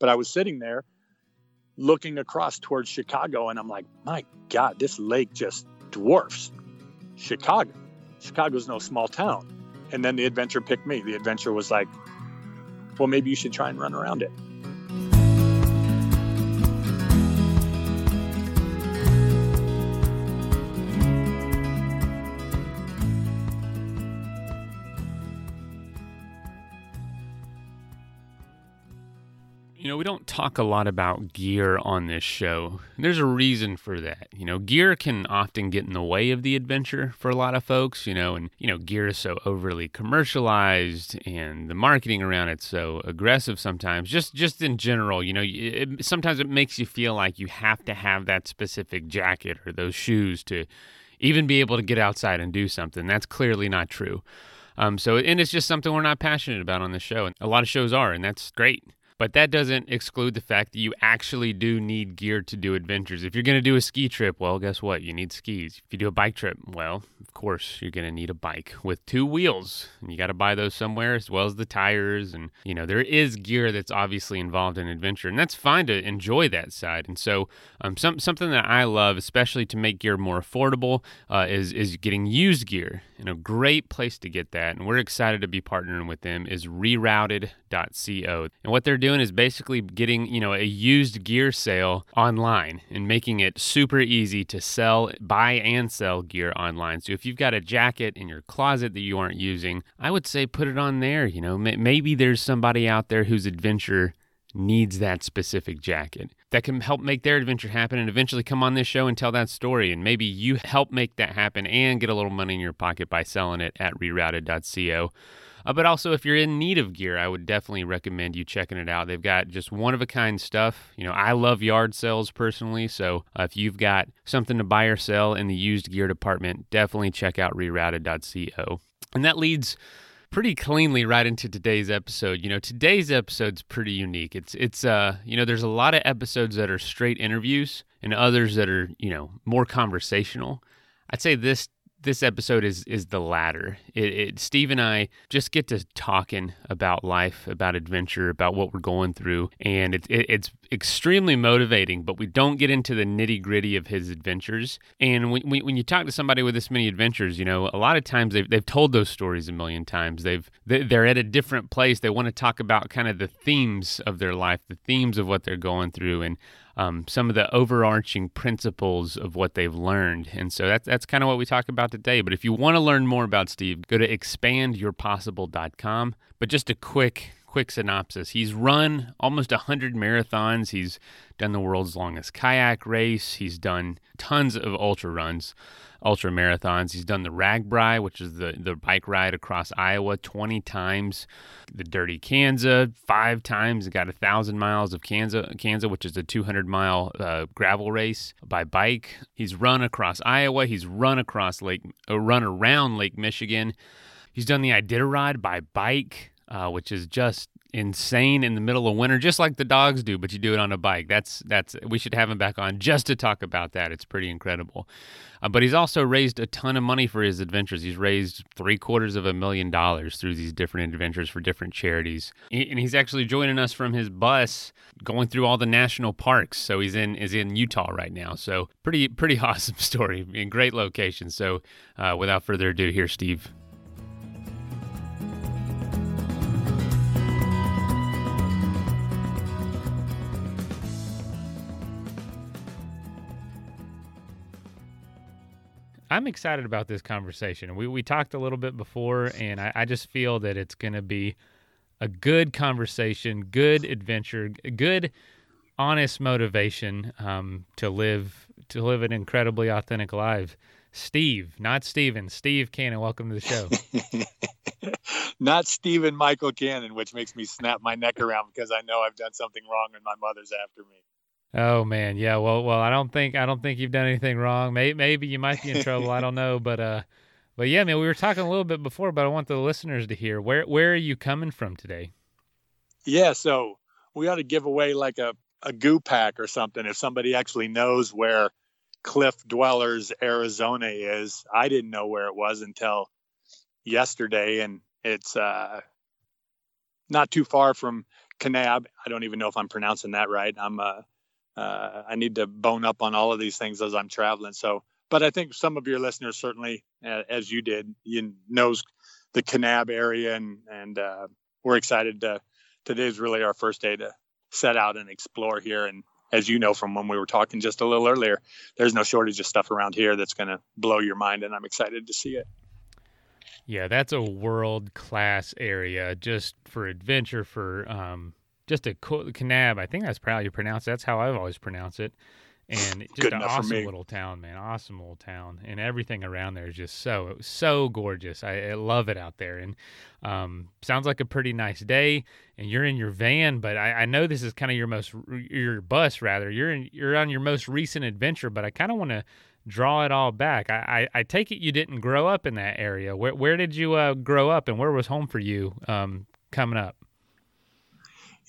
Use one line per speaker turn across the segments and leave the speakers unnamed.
But I was sitting there looking across towards Chicago, and I'm like, my God, this lake just dwarfs Chicago. Chicago's no small town. And then the adventure picked me. The adventure was like, well, maybe you should try and run around it.
Talk a lot about gear on this show. There's a reason for that. You know, gear can often get in the way of the adventure for a lot of folks, you know, and, you know, gear is so overly commercialized and the marketing around it's so aggressive sometimes. Just just in general, you know, it, sometimes it makes you feel like you have to have that specific jacket or those shoes to even be able to get outside and do something. That's clearly not true. Um, so, and it's just something we're not passionate about on the show. And a lot of shows are, and that's great. But that doesn't exclude the fact that you actually do need gear to do adventures. If you're going to do a ski trip, well, guess what? You need skis. If you do a bike trip, well, of course, you're going to need a bike with two wheels. And you got to buy those somewhere as well as the tires. And, you know, there is gear that's obviously involved in adventure. And that's fine to enjoy that side. And so, um, some, something that I love, especially to make gear more affordable, uh, is, is getting used gear. And a great place to get that, and we're excited to be partnering with them, is rerouted.co. And what they're doing is basically getting, you know, a used gear sale online and making it super easy to sell, buy and sell gear online. So if you've got a jacket in your closet that you aren't using, I would say put it on there, you know. Maybe there's somebody out there whose adventure needs that specific jacket that can help make their adventure happen and eventually come on this show and tell that story. And maybe you help make that happen and get a little money in your pocket by selling it at rerouted.co. Uh, but also, if you're in need of gear, I would definitely recommend you checking it out. They've got just one of a kind stuff. You know, I love yard sales personally. So uh, if you've got something to buy or sell in the used gear department, definitely check out rerouted.co. And that leads pretty cleanly right into today's episode. You know, today's episode's pretty unique. It's it's uh, you know, there's a lot of episodes that are straight interviews and others that are, you know, more conversational. I'd say this this episode is is the latter. It, it, Steve and I just get to talking about life, about adventure, about what we're going through, and it, it, it's extremely motivating. But we don't get into the nitty gritty of his adventures. And when, when you talk to somebody with this many adventures, you know, a lot of times they've they've told those stories a million times. They've they're at a different place. They want to talk about kind of the themes of their life, the themes of what they're going through, and um, some of the overarching principles of what they've learned. And so that's, that's kind of what we talk about today. But if you want to learn more about Steve, go to expandyourpossible.com. But just a quick, quick synopsis. He's run almost 100 marathons. He's done the world's longest kayak race. He's done tons of ultra runs ultra marathons. He's done the RAGBRAI, which is the, the bike ride across Iowa, 20 times. The Dirty Kanza five times. Got a thousand miles of Kanza, Kanza, which is a 200 mile uh, gravel race by bike. He's run across Iowa. He's run across Lake, uh, run around Lake Michigan. He's done the Iditarod by bike, uh, which is just insane in the middle of winter, just like the dogs do, but you do it on a bike. That's that's we should have him back on just to talk about that. It's pretty incredible. Uh, but he's also raised a ton of money for his adventures. He's raised three quarters of a million dollars through these different adventures for different charities. And he's actually joining us from his bus, going through all the national parks. So he's in is in Utah right now. So pretty pretty awesome story in great location. So uh, without further ado, here's Steve. I'm excited about this conversation. We we talked a little bit before, and I, I just feel that it's going to be a good conversation, good adventure, good honest motivation um, to live to live an incredibly authentic life. Steve, not Steven, Steve Cannon, welcome to the show.
not Stephen Michael Cannon, which makes me snap my neck around because I know I've done something wrong and my mother's after me.
Oh man, yeah. Well, well, I don't think I don't think you've done anything wrong. Maybe, maybe you might be in trouble. I don't know, but uh, but yeah, I man. We were talking a little bit before, but I want the listeners to hear where where are you coming from today?
Yeah, so we ought to give away like a a goo pack or something if somebody actually knows where Cliff Dwellers, Arizona is. I didn't know where it was until yesterday, and it's uh, not too far from Kanab. I don't even know if I'm pronouncing that right. I'm uh, uh, I need to bone up on all of these things as I'm traveling. So, but I think some of your listeners certainly, uh, as you did, you knows the Kanab area, and and uh, we're excited to. Today's really our first day to set out and explore here. And as you know from when we were talking just a little earlier, there's no shortage of stuff around here that's going to blow your mind, and I'm excited to see it.
Yeah, that's a world class area just for adventure, for um, just a cool Kanab. I think that's probably you pronounce. That's how I've always pronounced it. And just an awesome little town, man. Awesome little town, and everything around there is just so so gorgeous. I, I love it out there, and um, sounds like a pretty nice day. And you're in your van, but I, I know this is kind of your most your bus rather. You're in you're on your most recent adventure, but I kind of want to draw it all back. I, I, I take it you didn't grow up in that area. Where where did you uh, grow up, and where was home for you um, coming up?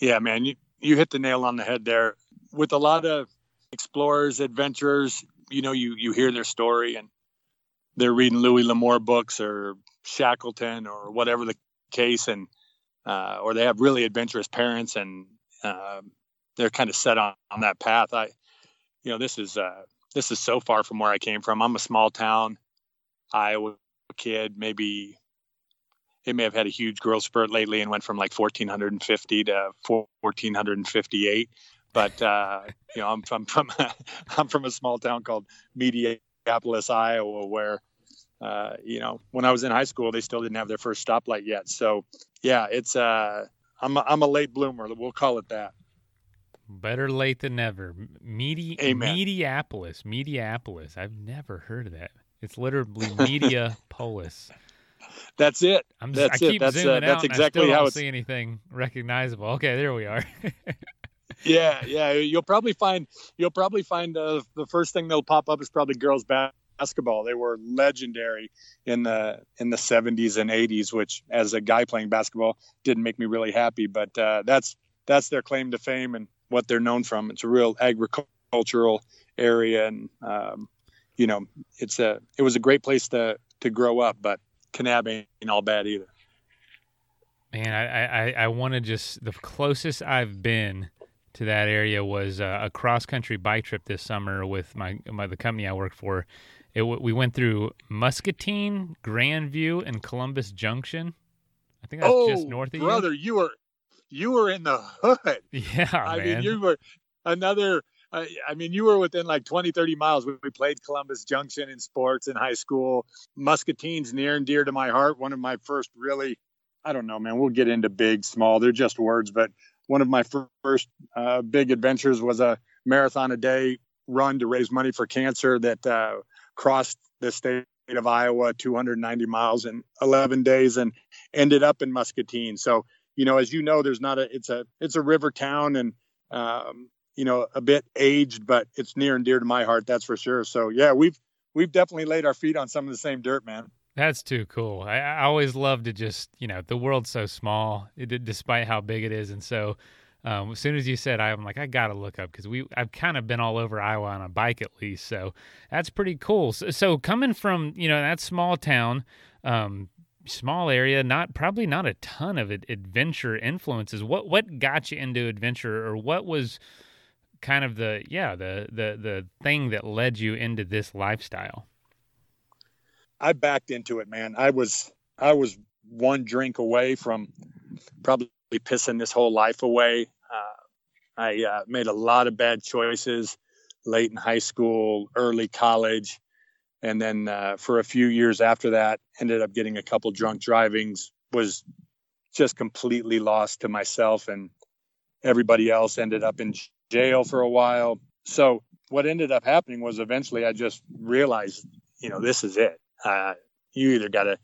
Yeah, man, you you hit the nail on the head there. With a lot of explorers, adventurers, you know, you you hear their story and they're reading Louis L'Amour books or Shackleton or whatever the case, and uh, or they have really adventurous parents and uh, they're kind of set on, on that path. I, you know, this is uh, this is so far from where I came from. I'm a small town Iowa kid, maybe it may have had a huge growth spurt lately and went from like 1450 to 1458 but uh, you know i'm from from i'm from a small town called mediapolis iowa where uh, you know when i was in high school they still didn't have their first stoplight yet so yeah it's uh i'm a, i'm a late bloomer we'll call it that
Better late than never. Medi-
Amen.
Mediapolis. Mediapolis. I've never heard of that. It's literally Mediapolis.
that's it
I'm just,
That's
I
it.
keep
That's, uh,
zooming
that's
out and
exactly
I still
how
don't see anything recognizable. Okay, there we are.
yeah yeah you'll probably find you'll probably find uh, the first thing that'll pop up is probably girls basketball they were legendary in the in the 70s and 80s which as a guy playing basketball didn't make me really happy but uh, that's that's their claim to fame and what they're known from it's a real agricultural area and um, you know it's a it was a great place to to grow up but Kanab ain't all bad either
Man, I, I, I want to just the closest I've been to that area was uh, a cross country bike trip this summer with my, my the company I work for. It we went through Muscatine, Grandview, and Columbus Junction. I think that's just north of
Oh, brother you were you were in the hood.
Yeah,
I
man.
mean, you were another. I, mean, you were within like 20, 30 miles. We, we played Columbus Junction in sports in high school. Muscatine's near and dear to my heart. One of my first really, I don't know, man. We'll get into big, small. They're just words, but one of my first uh, big adventures was a marathon a day run to raise money for cancer that uh, crossed the state of Iowa 290 miles in 11 days and ended up in Muscatine. So you know, as you know, there's not a it's a it's a river town and um, you know a bit aged, but it's near and dear to my heart. That's for sure. So yeah, we've we've definitely laid our feet on some of the same dirt, man.
That's too cool. I, I always love to just, you know, the world's so small, it, despite how big it is. And so, um, as soon as you said, I'm like, I gotta look up because we, I've kind of been all over Iowa on a bike at least. So that's pretty cool. So, so coming from, you know, that small town, um, small area, not probably not a ton of adventure influences. What what got you into adventure, or what was kind of the yeah the the the thing that led you into this lifestyle?
I backed into it, man. I was I was one drink away from probably pissing this whole life away. Uh, I uh, made a lot of bad choices late in high school, early college, and then uh, for a few years after that, ended up getting a couple drunk drivings. Was just completely lost to myself and everybody else. Ended up in jail for a while. So what ended up happening was eventually I just realized, you know, this is it uh, you either got to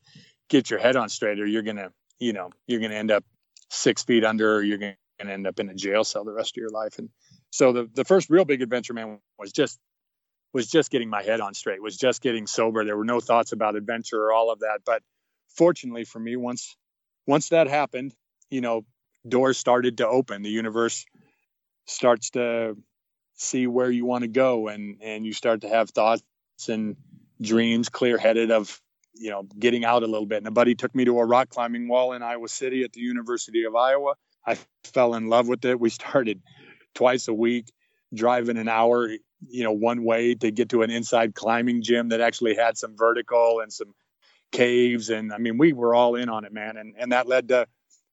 get your head on straight or you're to, you know, you're to end up six feet under or you're to end up in a jail cell the rest of your life. And so the, the first real big adventure, man, was just, was just getting my head on straight, was just getting sober. There were no thoughts about adventure or all of that. But fortunately for me, once, once that happened, you know, doors started to open. The universe starts to see where you want to go and, and you start to have thoughts and dreams clear headed of you know, getting out a little bit. And a buddy took me to a rock climbing wall in Iowa City at the University of Iowa. I fell in love with it. We started twice a week, driving an hour, you know, one way to get to an inside climbing gym that actually had some vertical and some caves. And I mean, we were all in on it, man. And and that led to,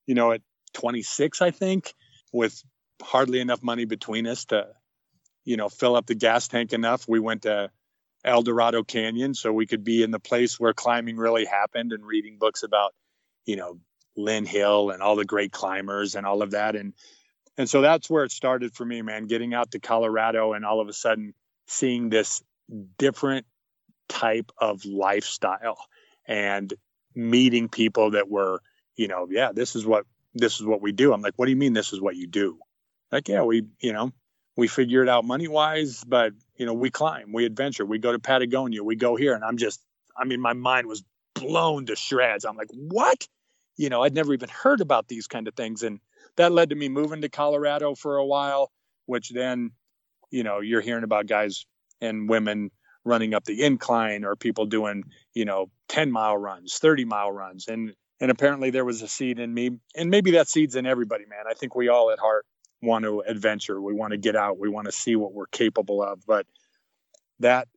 you know, at 26, I think, with hardly enough money between us to, you know, fill up the gas tank enough. We went to Eldorado Canyon so we could be in the place where climbing really happened and reading books about, you know, Lynn Hill and all the great climbers and all of that. And and so that's where it started for me, man, getting out to Colorado and all of a sudden seeing this different type of lifestyle and meeting people that were, you know, yeah, this is what this is what we do. I'm like, what do you mean this is what you do? Like, yeah, we, you know, we figure it out money wise, but you know, we climb, we adventure, we go to Patagonia, we go here. And I'm just, I mean, my mind was blown to shreds. I'm like, what? You know, I'd never even heard about these kind of things. And that led to me moving to Colorado for a while, which then, you know, you're hearing about guys and women running up the incline or people doing, you know, 10 mile runs, 30 mile runs. And, and apparently there was a seed in me and maybe that seed's in everybody, man. I think we all at heart want to adventure. We want to get out. We want to see what we're capable of. But that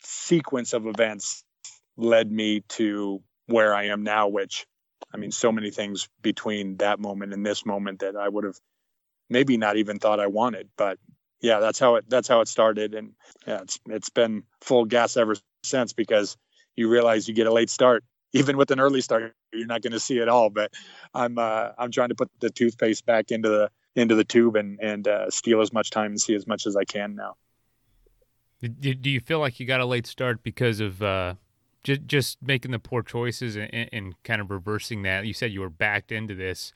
sequence of events led me to where I am now, which I mean, so many things between that moment and this moment that I would have maybe not even thought I wanted. But yeah, that's how it that's how it started. And yeah, it's it's been full gas ever since because you realize you get a late start. Even with an early start, you're not going to see it all. But I'm uh, I'm trying to put the toothpaste back into the into the tube and and uh, steal as much time and see as much as I can now.
Do, do you feel like you got a late start because of uh, just just making the poor choices and, and, kind of reversing that? You said you were backed into this.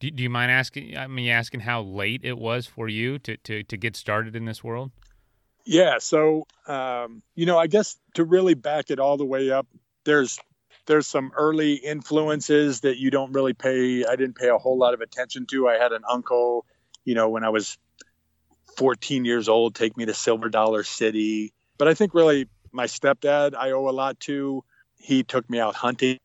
Do, do you mind asking? I mean, asking how late it was for you to to to get started in this world.
Yeah, so um, you know, I guess to really back it all the way up, there's there's some early influences that you don't really pay i didn't pay a whole lot of attention to. I had an uncle you know when i was 14 years old take me to silver dollar city. But i think really my stepdad i owe a lot to. He took me out hunting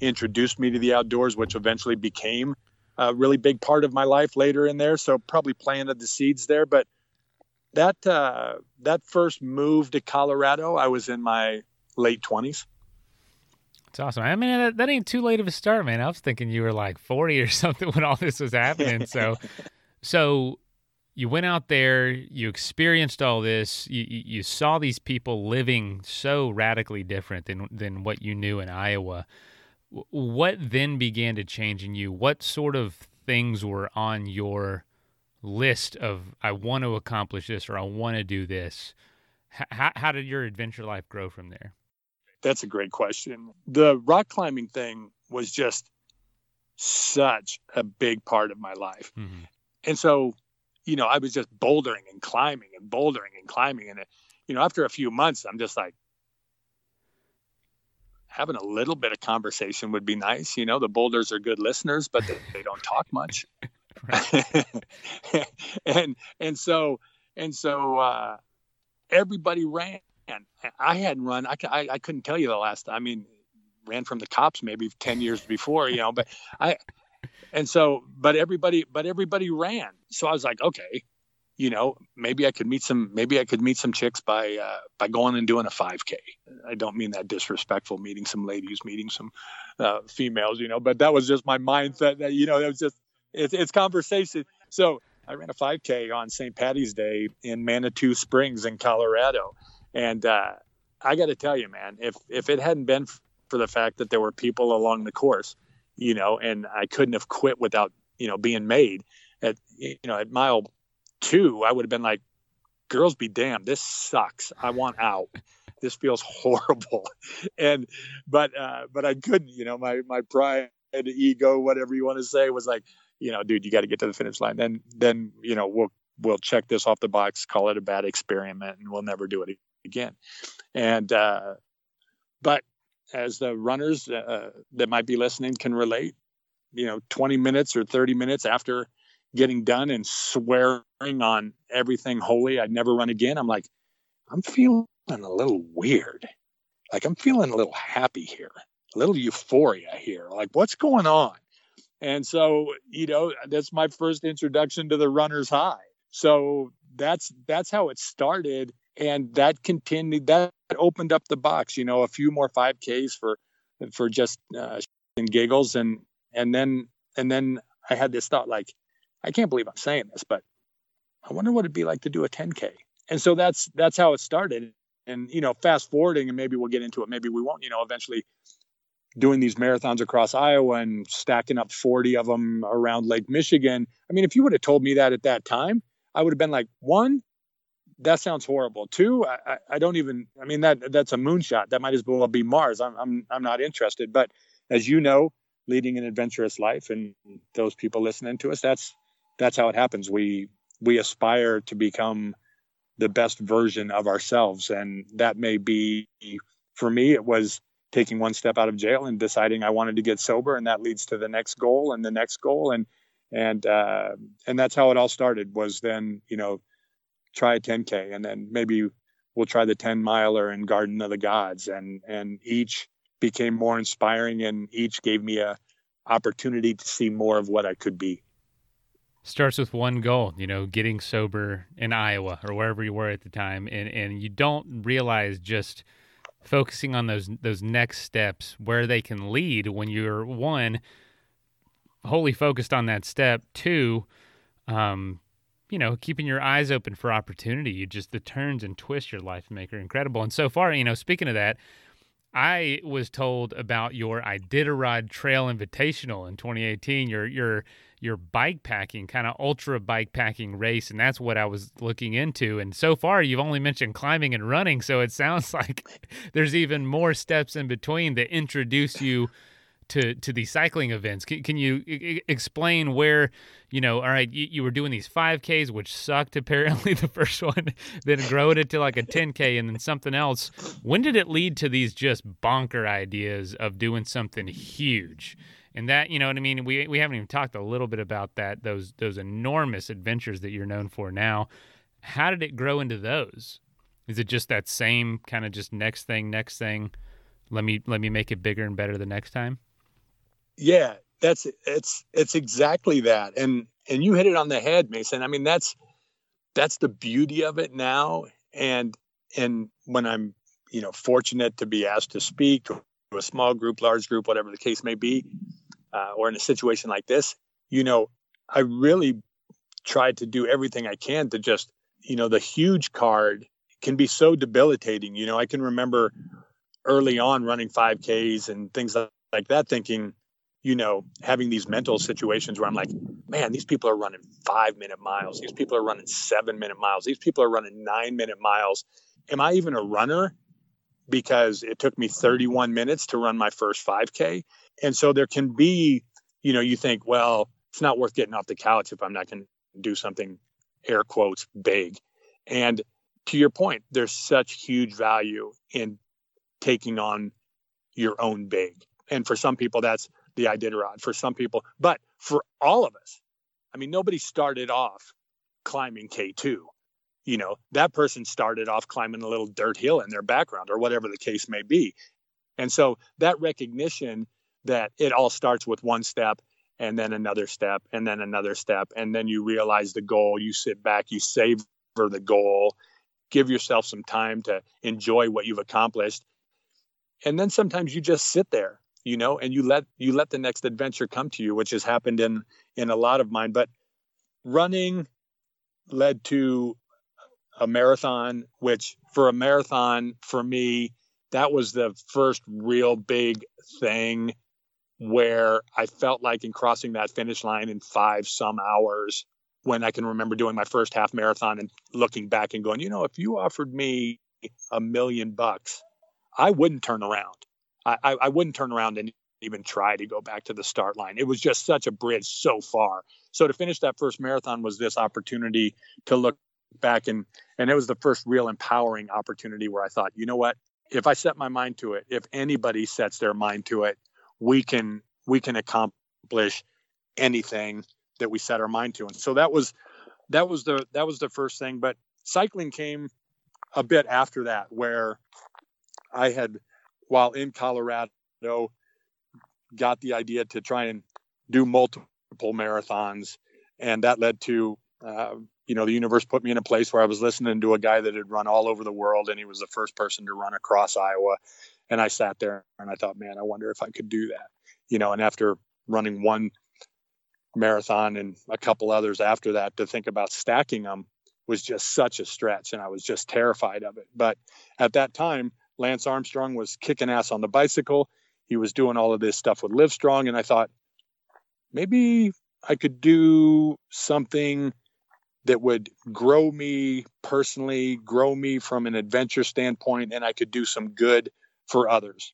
introduced me to the outdoors which eventually became a really big part of my life later in there. So probably planted the seeds there. But that uh, that first move to colorado i was in my late 20s
it's awesome. I mean, that, that, ain't too late of a start, man. I was thinking you were like 40 or something when all this was happening. So, so you went out there, you experienced all this, you, you saw these people living so radically different than than what you knew in Iowa. What then began to change in you? What sort of things were on your list of I want to accomplish this or I want to do this? How, how did your adventure life grow from there?
That's a great question. The rock climbing thing was just such a big part of my life. Mm-hmm. And so, you know, I was just bouldering and climbing and bouldering and climbing. And, it, you know, after a few months, I'm just like, having a little bit of conversation would be nice. You know, the boulders are good listeners, but they, they don't talk much. and, and so, and so, uh, everybody ran and I hadn't run. I, I, I couldn't tell you the last. I mean, ran from the cops maybe ten years before, you know. But I, and so, but everybody, but everybody ran. So I was like, okay, you know, maybe I could meet some, maybe I could meet some chicks by uh, by going and doing a 5K. I don't mean that disrespectful, meeting some ladies, meeting some uh, females, you know. But that was just my mindset. That you know, it was just it's, it's conversation. So I ran a 5K on St. Patty's Day in Manitou Springs in Colorado and uh, I got to tell you, man, if if it hadn't been for the fact that there were people along the course, you know, and I couldn't have quit without you know being made at you know at mile two, I would have been like, girls be damned, this sucks. I want out. This feels horrible. and but uh, but I couldn't, you know, my my pride, ego, whatever you want to say, was like, you know, dude, you got to get to the finish line. Then then you know we'll we'll check this off the box, call it a bad experiment, and we'll never do it again. And uh, but as the runners uh, that might be listening can relate, you know, 20 minutes or 30 minutes after getting done and swearing on everything holy, I'd never run again. I'm like, I'm feeling a little weird. like I'm feeling a little happy here, a little euphoria here. Like what's going on? And so, you know, that's my first introduction to the runner's high. So that's that's how it started and that continued that opened up the box, you know, a few more 5Ks for for just uh, and giggles and and then and then I had this thought like I can't believe I'm saying this, but I wonder what it'd be like to do a 10K. And so that's that's how it started. And you know, fast forwarding, and maybe we'll get into it. Maybe we won't. You know, eventually doing these marathons across Iowa and stacking up 40 of them around Lake Michigan. I mean, if you would have told me that at that time, I would have been like, one, that sounds horrible. Two, I, I don't even. I mean, that that's a moonshot. That might as well be Mars. I'm I'm I'm not interested. But as you know, leading an adventurous life, and those people listening to us, that's that's how it happens. We we aspire to become the best version of ourselves, and that may be for me. It was taking one step out of jail and deciding I wanted to get sober, and that leads to the next goal and the next goal, and and uh, and that's how it all started. Was then you know try a 10k, and then maybe we'll try the 10 miler in Garden of the Gods, and and each became more inspiring, and each gave me a opportunity to see more of what I could be.
Starts with one goal, you know, getting sober in Iowa or wherever you were at the time, and and you don't realize just focusing on those those next steps where they can lead when you're one wholly focused on that step. Two um you know keeping your eyes open for opportunity you just the turns and twists your life make are incredible and so far you know speaking of that I was told about your Iditarod Trail Invitational in 2018. Your your your bike packing kind of ultra bike packing race, and that's what I was looking into. And so far, you've only mentioned climbing and running, so it sounds like there's even more steps in between that introduce you to to these cycling events. Can, can you I- explain where you know? All right, you, you, were doing these five Ks, which sucked apparently the first one, then growing it to like a ten K, and then something else. When did it lead to these just bonker ideas of doing something huge? And that you know what I mean. We we haven't even talked a little bit about that. Those those enormous adventures that you're known for now. How did it grow into those? Is it just that same kind of just next thing, next thing? Let me let me make it bigger and better the next time
yeah that's it's it's exactly that. And and you hit it on the head mason. I mean that's that's the beauty of it now. And and when i'm you know fortunate to be asked to speak to a small group large group whatever the case may be uh, or in a situation like this you know i really tried to do everything i can to just you know the huge card can be so debilitating. You know i can remember early on running 5ks and things like that thinking you know, having these mental situations where I'm like, man, these people are running five minute miles. These people are running seven minute miles. These people are running nine minute miles. Am I even a runner? Because it took me 31 minutes to run my first 5K. And so there can be, you know, you think, well, it's not worth getting off the couch if I'm not going to do something, air quotes, big. And to your point, there's such huge value in taking on your own big. And for some people, that's the Iditarod for some people, but for all of us, I mean, nobody started off climbing K2. You know, that person started off climbing a little dirt hill in their background or whatever the case may be. And so that recognition that it all starts with one step and then another step and then another step. And then you realize the goal, you sit back, you savor the goal, give yourself some time to enjoy what you've accomplished. And then sometimes you just sit there you know and you let you let the next adventure come to you which has happened in in a lot of mine. But running led to a marathon which for a marathon for me that was the first real big thing where i felt like in crossing that finish line in five some hours when i can remember doing my first half marathon and looking back and going you know if you offered me a million bucks i wouldn't turn around I, I wouldn't turn around and even try to go back to the start line. It was just such a bridge so far. So to finish that first marathon was this opportunity to look back and and it was the first real empowering opportunity where I thought, you know what? If I set my mind to it, if anybody sets their mind to it, we can we can accomplish anything that we set our mind to. And so that was that was the that was the first thing, but cycling came a bit after that where I had while in Colorado, got the idea to try and do multiple marathons, and that led to uh, you know the universe put me in a place where I was listening to a guy that had run all over the world, and he was the first person to run across Iowa, and I sat there and I thought, man, I wonder if I could do that, you know. And after running one marathon and a couple others after that, to think about stacking them was just such a stretch, and I was just terrified of it. But at that time, Lance Armstrong was kicking ass on the bicycle. He was doing all of this stuff with Livestrong, and I thought maybe I could do something that would grow me personally, grow me from an adventure standpoint, and I could do some good for others.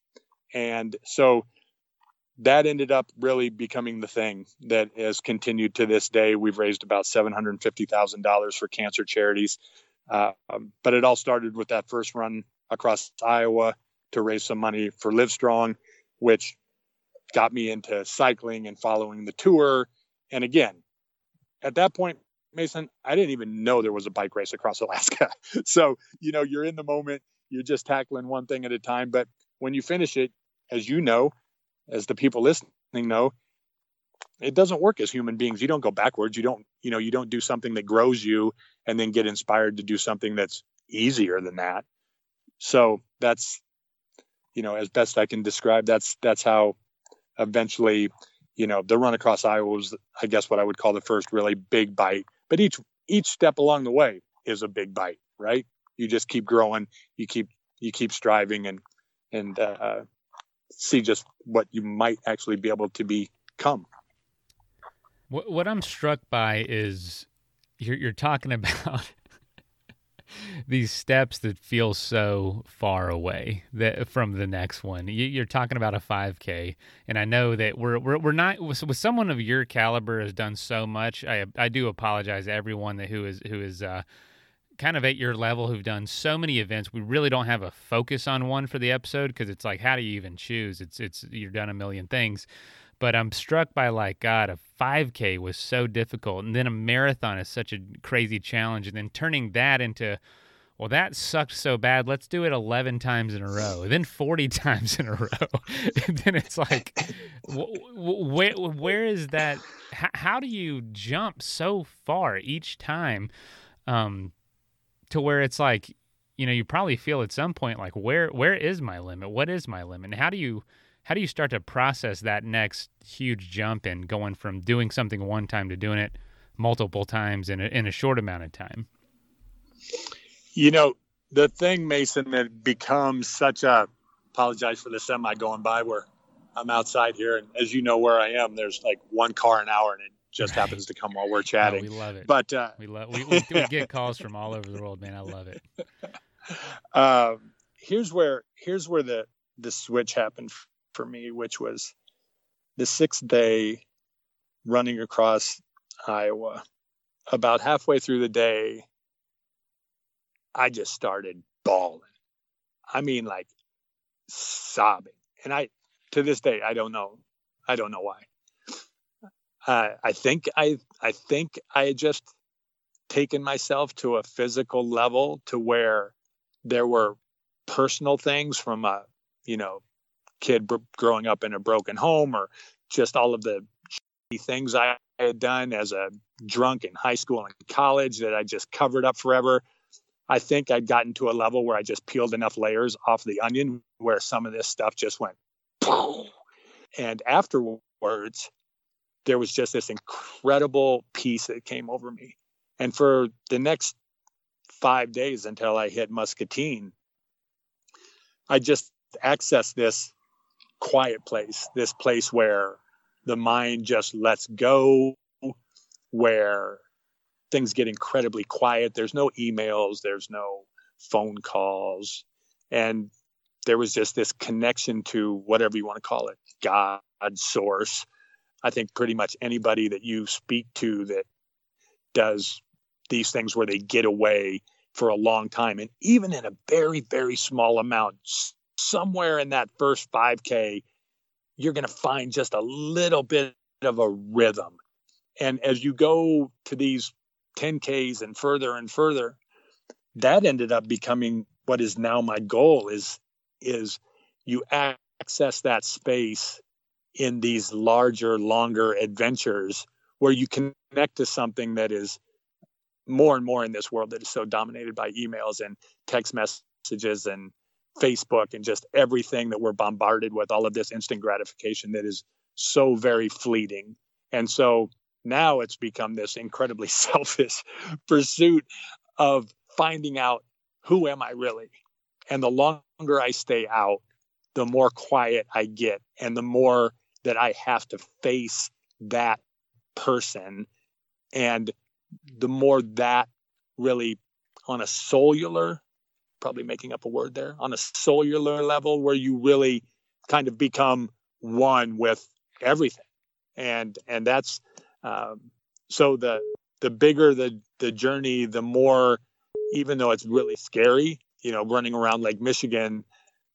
And so that ended up really becoming the thing that has continued to this day. We've raised about $750,000 for cancer charities. Uh, um, but it all started with that first run across Iowa to raise some money for Livestrong, which got me into cycling and following the tour. And again, at that point, Mason, I didn't even know there was a bike race across Alaska. so, you know, you're in the moment, you're just tackling one thing at a time. But when you finish it, as you know, as the people listening know, it doesn't work as human beings. You don't go backwards. You don't, you know, you don't do something that grows you and then get inspired to do something that's easier than that. So that's, you know, as best I can describe, that's that's how eventually, you know, the run across Iowa was, I guess, what I would call the first really big bite. But each each step along the way is a big bite, right? You just keep growing, you keep you keep striving, and and uh, see just what you might actually be able to become.
What what I'm struck by is you're you're talking about these steps that feel so far away that from the next one. You, are talking about a 5K, and I know that we're we're, we're not with, with, someone of your caliber has done so much. I I do apologize to everyone that who is who is uh, kind of at your level who've done so many events. We really don't have a focus on one for the episode because it's like how do you even choose? It's it's you've done a million things but I'm struck by like God, a 5K was so difficult, and then a marathon is such a crazy challenge, and then turning that into well, that sucked so bad. Let's do it 11 times in a row, then 40 times in a row. then it's like, where, is that? How, how, do you jump so far each time um, to where it's like, you know, you probably feel at some point like, where, where is my limit? What is my limit? And how do you, how do you start to process that next huge jump in going from doing something one time to doing it multiple times in a, in a short amount of time?
You know, the thing, Mason, that becomes such a apologize for the semi going by where I'm outside here, and as you know where I am, there's like one car an hour, and it just right. happens to come while we're chatting.
we love it.
But uh,
we love we, we, we, get calls from all over the world, man. I love it.
Um, here's where here's where the the switch happened for me, which was the sixth day running across Iowa. About halfway through the day, I just started bawling. I mean, like sobbing. And I, to this day, I don't know. I don't know why. Uh, I think I, I think I had just taken myself to a physical level to where there were personal things from a, you know, kid growing up in a broken home or just all of the things I had done as a drunk in high school and college that I just covered up forever. I think I'd gotten to a level where I just peeled enough layers off the onion where some of this stuff just went. And afterwards, there was just this incredible peace that came over me. And for the next five days until I hit Muscatine, I just accessed this quiet place, this place where the mind just lets go, where things get incredibly quiet. There's no emails, there's no phone calls. And there was just this connection to whatever you want to call it God, source. I think pretty much anybody that you speak to that does these things where they get away for a long time, and even in a very, very small amount, somewhere in that first 5K, you're going to find just a little bit of a rhythm. And as you go to these 10Ks and further and further, that ended up becoming what is now my goal is is you access that space in these larger, longer adventures where you connect to something that is more and more in this world that is so dominated by emails and text messages and Facebook and just everything that we're bombarded with, all of this instant gratification that is so very fleeting. And so now it's become this incredibly selfish pursuit of finding out who am I really? And the longer I stay out, the more quiet I get and the more that I have to face that person and the more that really on a cellular probably making up a word there on a cellular level where you really kind of become one with everything. And and that's um, so the the bigger the the journey the more even though it's really scary you know running around lake michigan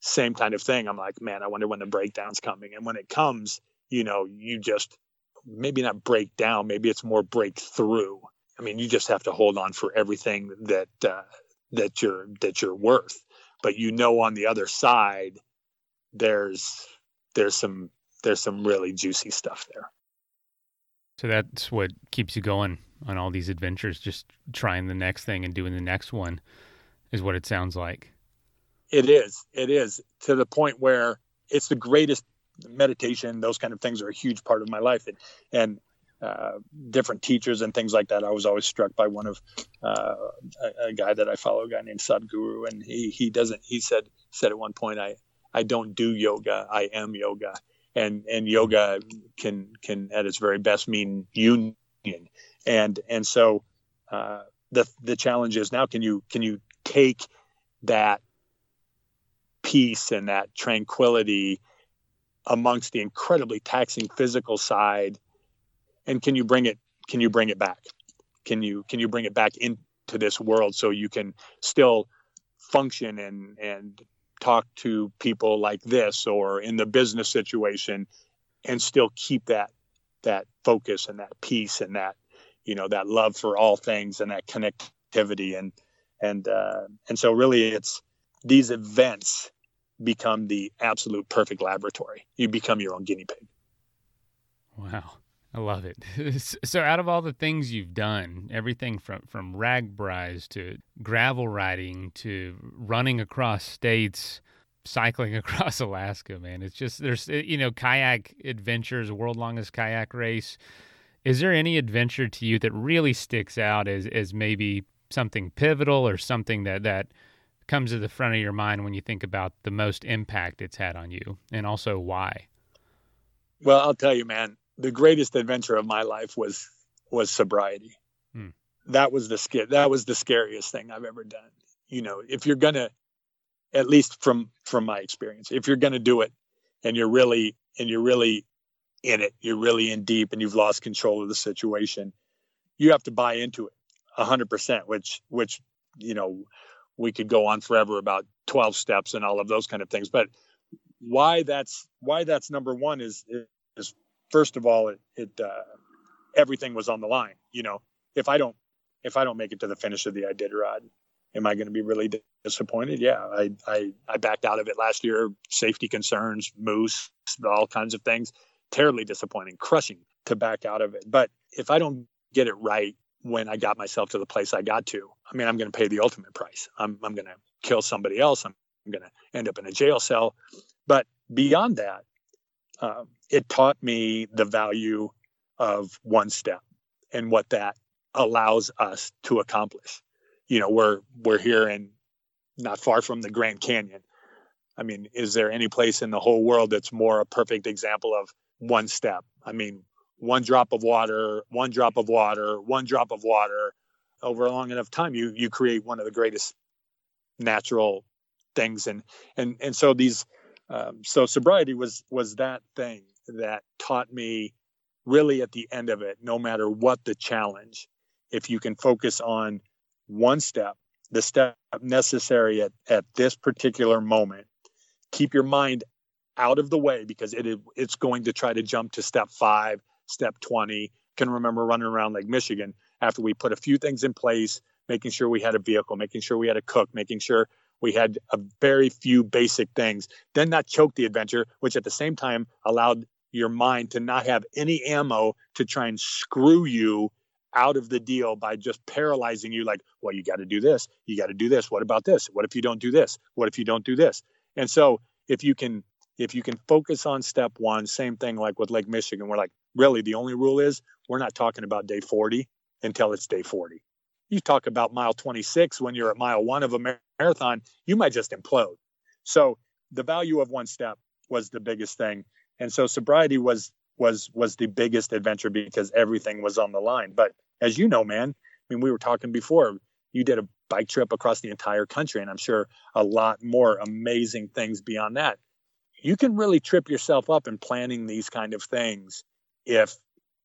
same kind of thing. I'm like man i wonder when the breakdown's coming. And when it comes you know you just maybe not break down maybe it's more breakthrough. I mean you just have to hold on for everything that uh, that you're that you're worth. But you know on the other side there's there's some there's some really juicy stuff there.
So that's what keeps you going on all these adventures just trying the next thing and doing the next one is what it sounds like.
It is. It is. To the point where it's the greatest meditation. Those kind of things are a huge part of my life. And and uh, different teachers and things like that. I was always struck by one of uh, a, a, guy that I follow, a guy named Sadhguru, and he he doesn't. He said said at one point, I I don't do yoga, I am yoga, and and yoga can can at its very best mean union, and and so uh, the the challenge is now can you can you take that peace and that tranquility amongst the incredibly taxing physical side and can you bring it can you bring it back? Can you can you bring it back into this world so you can still function and and talk to people like this or in the business situation and still keep that that focus and that peace and that you know that love for all things and that connectivity? And and uh, and so really it's these events become the absolute perfect laboratory. You become your own guinea pig.
Wow I love it. so, out of all the things you've done, everything from from RAGBRAIs to gravel riding to running across states, cycling across Alaska, man, it's just there's eh, you know kayak adventures, world longest kayak race. Is there any adventure to you that really sticks out as as maybe something pivotal or something that that comes to the front of your mind when you think about the most impact it's had on you, and also why?
Well, I'll tell you, man the greatest adventure of my life was was sobriety. Hmm. That was the sc- that was the scariest thing I've ever done. You know, if you're gonna, at least from from my experience, if you're gonna do it, and you're really and you're really in it, you're really in deep, and you've lost control of the situation, you have to buy into it a hundred percent. Which which you know, we could go on forever about twelve steps and all of those kind of things, but why that's why that's number one is is first of all, it, it uh, everything was on the line. You know, if I don't if I don't make it to the finish of the Iditarod, am I going to be really disappointed? Yeah, I, I I backed out of it last year. Safety concerns, moose, all kinds of things. Terribly disappointing, crushing to back out of it. But if I don't get it right when I got myself to the place I got to, I mean, I'm going to pay the ultimate price. I'm I'm going to kill somebody else. I'm, I'm going to end up in a jail cell. But beyond that, um, it taught me the value of one step and what that allows us to accomplish. You know, we're we're here in not far from the Grand Canyon. I mean, is there any place in the whole world that's more a perfect example of one step? I mean, one drop of water, one drop of water, one drop of water over a long enough time, you you create one of the greatest natural things. And and and so these um, so sobriety was was that thing that taught me really at the end of it, no matter what the challenge, if you can focus on one step, the step necessary at, at this particular moment, keep your mind out of the way because it it's going to try to jump to step five, step 20. Can remember running around Lake Michigan after we put a few things in place, making sure we had a vehicle, making sure we had a cook, making sure We had a very few basic things. Then that choked the adventure, which at the same time allowed your mind to not have any ammo to try and screw you out of the deal by just paralyzing you like well you got to do this. You got to do this. What about this? What if you don't do this? What if you don't do this? And so if you can if you can focus on step one same thing like with lake michigan we're like really the only rule is we're not talking about day 40 until it's day 40 you talk about mile 26 when you're at mile one of a marathon you might just implode. So the value of one step was the biggest thing. And so sobriety was was was the biggest adventure because everything was on the line. But as you know, man, I mean, we were talking before, you did a bike trip across the entire country, and I'm sure a lot more amazing things beyond that. You can really trip yourself up in planning these kind of things if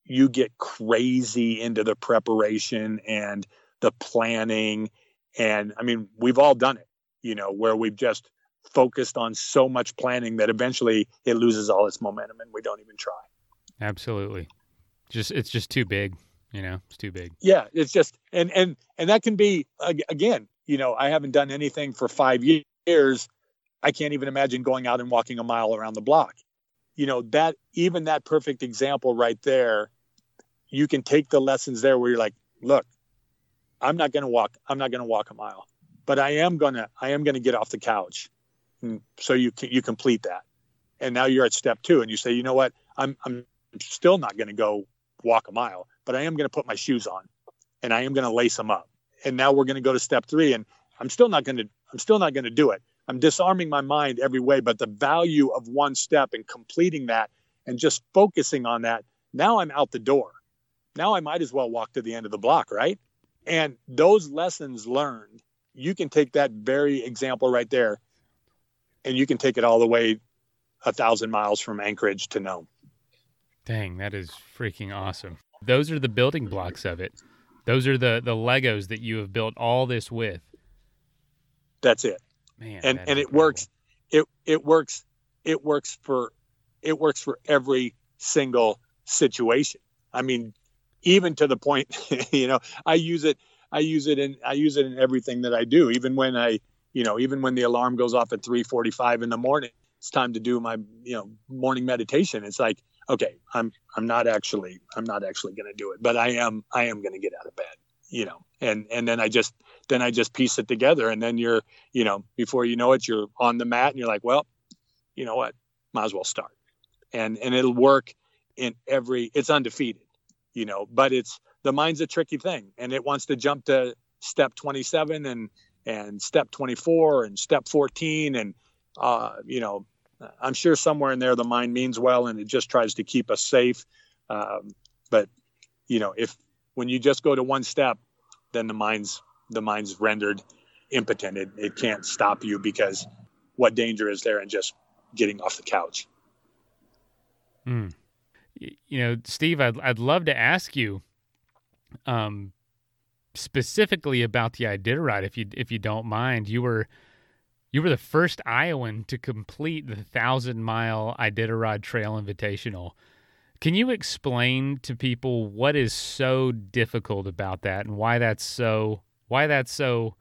you get crazy into the preparation and the planning. And I mean, we've all done it, you know, where we've just focused on so much planning that eventually it loses all its momentum and we don't even try.
Absolutely. Just it's just too big you know it's too big
yeah it's just and and and that can be again you know i haven't done anything for five years i can't even imagine going out and walking a mile around the block you know that even that perfect example right there you can take the lessons there where you're like look i'm not going to walk i'm not going to walk a mile but i am going to i am going to get off the couch and so you can, you complete that and now you're at step two and you say you know what i'm i'm still not going to go walk a mile but I am going to put my shoes on and I am going to lace them up. And now we're going to go to step three. And I'm still not going to, I'm still not going to do it. I'm disarming my mind every way, but the value of one step and completing that and just focusing on that. Now I'm out the door. Now I might as well walk to the end of the block, right? And those lessons learned, you can take that very example right there and you can take it all the way a thousand miles from Anchorage to Nome.
Dang, that is freaking awesome. Those are the building blocks of it. Those are the the Legos that you have built all this with.
That's it. Man, and and it works. It it works. It works for it works for every single situation. I mean, even to the point, you know, I use it. I use it in I use it in everything that I do. Even when I, you know, even when the alarm goes off at 3:45 in the morning, it's time to do my, you know, morning meditation. It's like okay, I'm I'm not actually I'm not actually going to do it, but I am I am going to get out of bed, you know. And and then I just then I just piece it together, and then you're you know before you know it, you're on the mat, and you're like, well, you know what, might as well start, and and it'll work in every. It's undefeated, you know, but it's the mind's a tricky thing, and it wants to jump to step 27 and and step 24 and step 14 and uh, you know I'm sure somewhere in there the mind means well and it just tries to keep us safe. Um, but you know, if when you just go to one step, then the mind's the mind's rendered impotent. It, it can't stop you because what danger is there in just getting off the couch?
Mm. You know, Steve, I'd I'd love to ask you, um, specifically about the Iditarod, if you if you don't mind. You were you were the first Iowan to complete the thousand mile Iditarod Trail Invitational. Can you explain to people what is so difficult about that and why that's so why that's so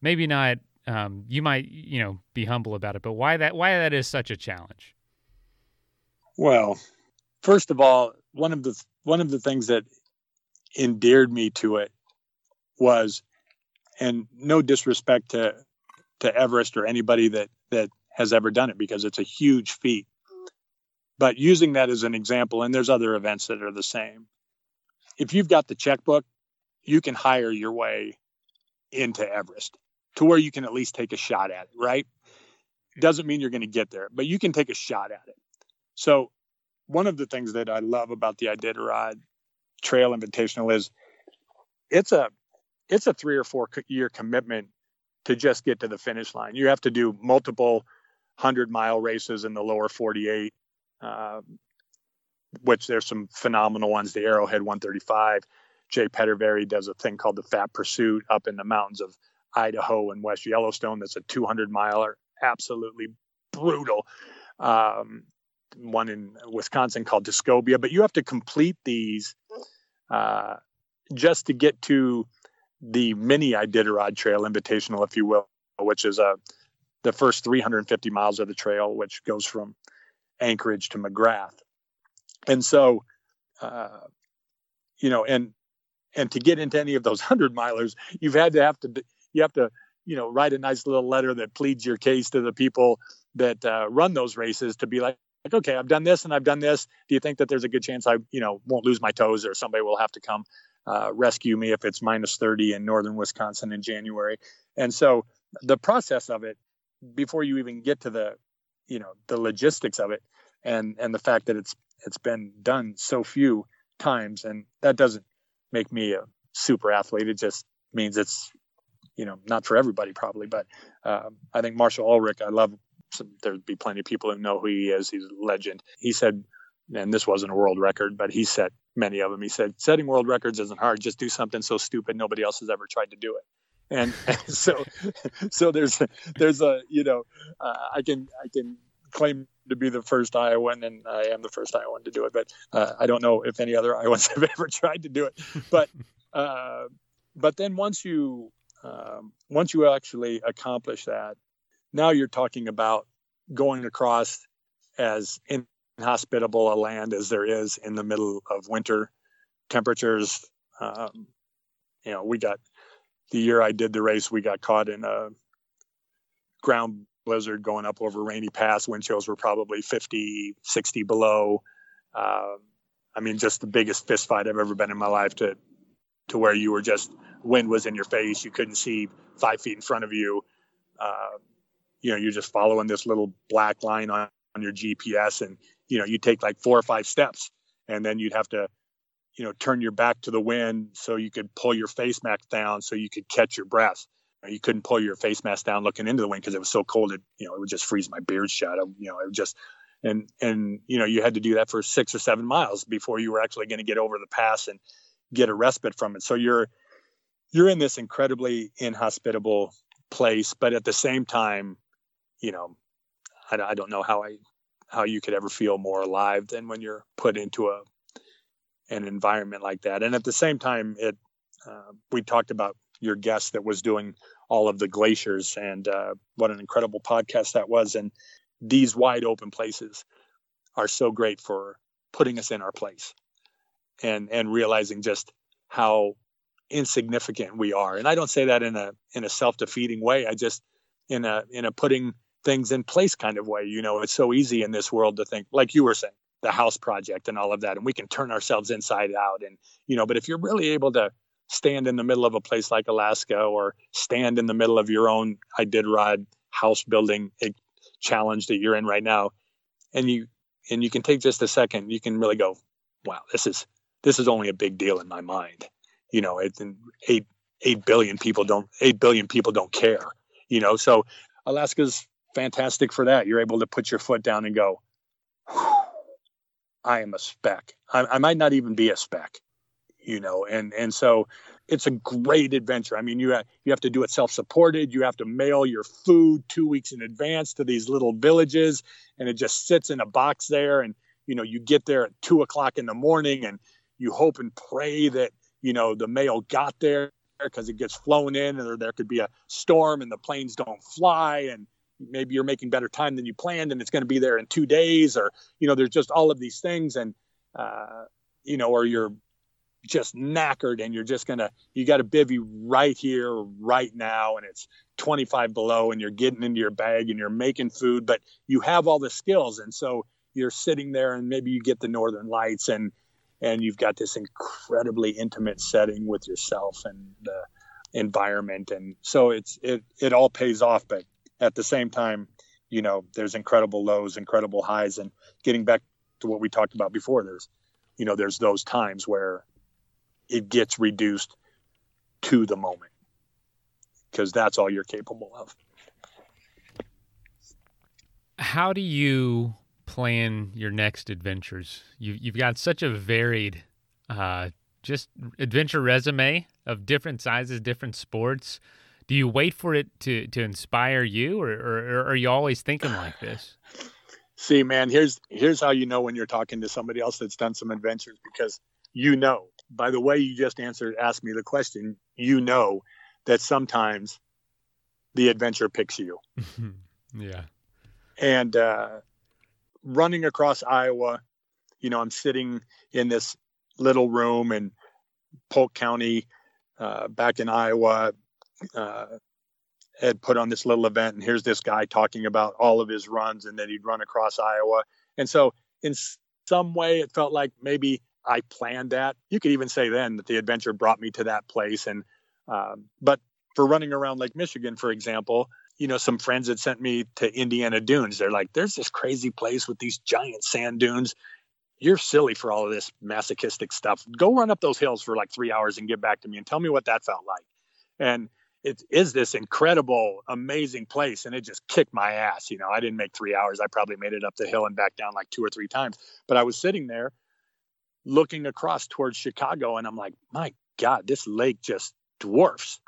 maybe not um, you might you know be humble about it, but why that why that is such a challenge?
Well, first of all, one of the one of the things that endeared me to it was, and no disrespect to to Everest or anybody that that has ever done it because it's a huge feat. But using that as an example, and there's other events that are the same. If you've got the checkbook, you can hire your way into Everest to where you can at least take a shot at it, right? Doesn't mean you're going to get there, but you can take a shot at it. So, one of the things that I love about the Iditarod Trail Invitational is it's a it's a three or four year commitment to just get to the finish line. You have to do multiple hundred mile races in the lower 48, uh, which there's some phenomenal ones. The Arrowhead 135. Jay Petervary does a thing called the Fat Pursuit up in the mountains of Idaho and West Yellowstone. That's a 200 miler, absolutely brutal. Um, one in Wisconsin called Tuscobia. But you have to complete these uh, just to get to the mini Iditarod Trail Invitational, if you will. which is a the first 350 miles of the trail, which goes from Anchorage to McGrath. And so, uh, you know, and and to get into any of those hundred milers, you've had to have to you have to you know write a nice little letter that pleads your case to the people that uh, run those races to be like like okay i've done this and i've done this. Do you think that there's a good chance i you know won't lose my toes or somebody will have to come uh, rescue me if it's minus 30 in northern wisconsin in january? And so the process of it before you even get to the you know the logistics of it and and the fact that it's it's been done so few times and that doesn't make me a super athlete. It just means it's you know not for everybody probably but um, i think marshall ulrich i love there'd be plenty of people who know who he is he's a legend he said and this wasn't a world record but he set many of them he said setting world records isn't hard just do something so stupid nobody else has ever tried to do it and, and so so there's there's a you know uh, i can i can claim to be the first Iowan, and I am the first Iowan to do it. But uh, I don't know if any other Iowans have ever tried to do it. But uh, but then once you um, once you actually accomplish that, now you're talking about going across as inhospitable a land as there is in the middle of winter temperatures. Um, you know, we got the year I did the race, we got caught in a ground blizzard going up over Rainy Pass. Wind chills were probably 50, 60 below. Um, I mean, just the biggest fist fight I've ever been in my life to to where you were just wind was in your face, you couldn't see five feet in front of you. Uh, you know, you're just following this little black line on, on your GPS, and you know, you take like four or five steps, and then you'd have to, you know, turn your back to the wind so you could pull your face mask down so you could catch your breath you couldn't pull your face mask down looking into the wind because it was so cold. It you know it would just freeze my beard shut. Um, you know it would just and and you know you had to do that for six or seven miles before you were actually going to get over the pass and get a respite from it. So you're you're in this incredibly inhospitable place, but at the same time, you know, I, I don't know how I how you could ever feel more alive than when you're put into a an environment like that. And at the same time, it uh, we talked about your guest that was doing all of the glaciers and uh, what an incredible podcast that was. And these wide open places are so great for putting us in our place and and realizing just how insignificant we are. And i don't say that in a in a self-defeating way. I just in a in a putting things in place kind of way you know it's so easy in this world to think like you were saying the house project and all of that and we can turn ourselves inside out and you know but if you're really able to stand in the middle of a place like Alaska or stand in the middle of your own Iditarod house building eh, challenge that you're in right now and you and you can take just a second you can really go wow this is this is only a big deal in my mind. You know it, eight eight billion people don't eight billion people don't care you know? So alaska's fantastic for that. You're able to put your foot down and go i am a speck I, I might not even be a speck you know and and so it's a great adventure. I mean you have, you have to do it self-supported. You have to mail your food two weeks in advance to these little villages and it just sits in a box there. And you know you get there at two o'clock in the morning and you hope and pray that you know the mail got there because it gets flown in or there could be a storm and the planes don't fly and maybe you're making better time than you planned and it's going to be there in two days or you know there's just all of these things and uh, you know or you're just knackered and you're just gonna you got a bivy right here right now and it's 25 below and you're getting into your bag and you're making food but you have all the skills. And so you're sitting there and maybe you get the northern lights and and you've got this incredibly intimate setting with yourself and the environment. And so it's it it all pays off but at the same time you know there's incredible lows incredible highs and getting back to what we talked about before there's you know there's those times where it gets reduced to the moment because that's all you're capable of.
How do you plan your next adventures? You, you've got such a varied, uh, just adventure resume of different sizes, different sports. Do you wait for it to, to inspire you, or, or, or are you always thinking like this?
See, man, here's here's how you know when you're talking to somebody else that's done some adventures because you know by the way you just answered asked me the question you know that sometimes the adventure picks you.
yeah.
And uh, running across Iowa, you know, I'm sitting in this little room in Polk County, uh, back in Iowa. Uh, had put on this little event, and here's this guy talking about all of his runs and that he'd run across Iowa. And so, in some way, it felt like maybe I planned that. You could even say then that the adventure brought me to that place. And um, but for running around Lake Michigan, for example, you know, some friends had sent me to Indiana Dunes. They're like, "There's this crazy place with these giant sand dunes." You're silly for all of this masochistic stuff. Go run up those hills for like three hours and get back to me and tell me what that felt like. And it is this incredible, amazing place. And it just kicked my ass. You know, I didn't make three hours. I probably made it up the hill and back down like two or three times. But I was sitting there looking across towards Chicago, and I'm like, my God, this lake just dwarfs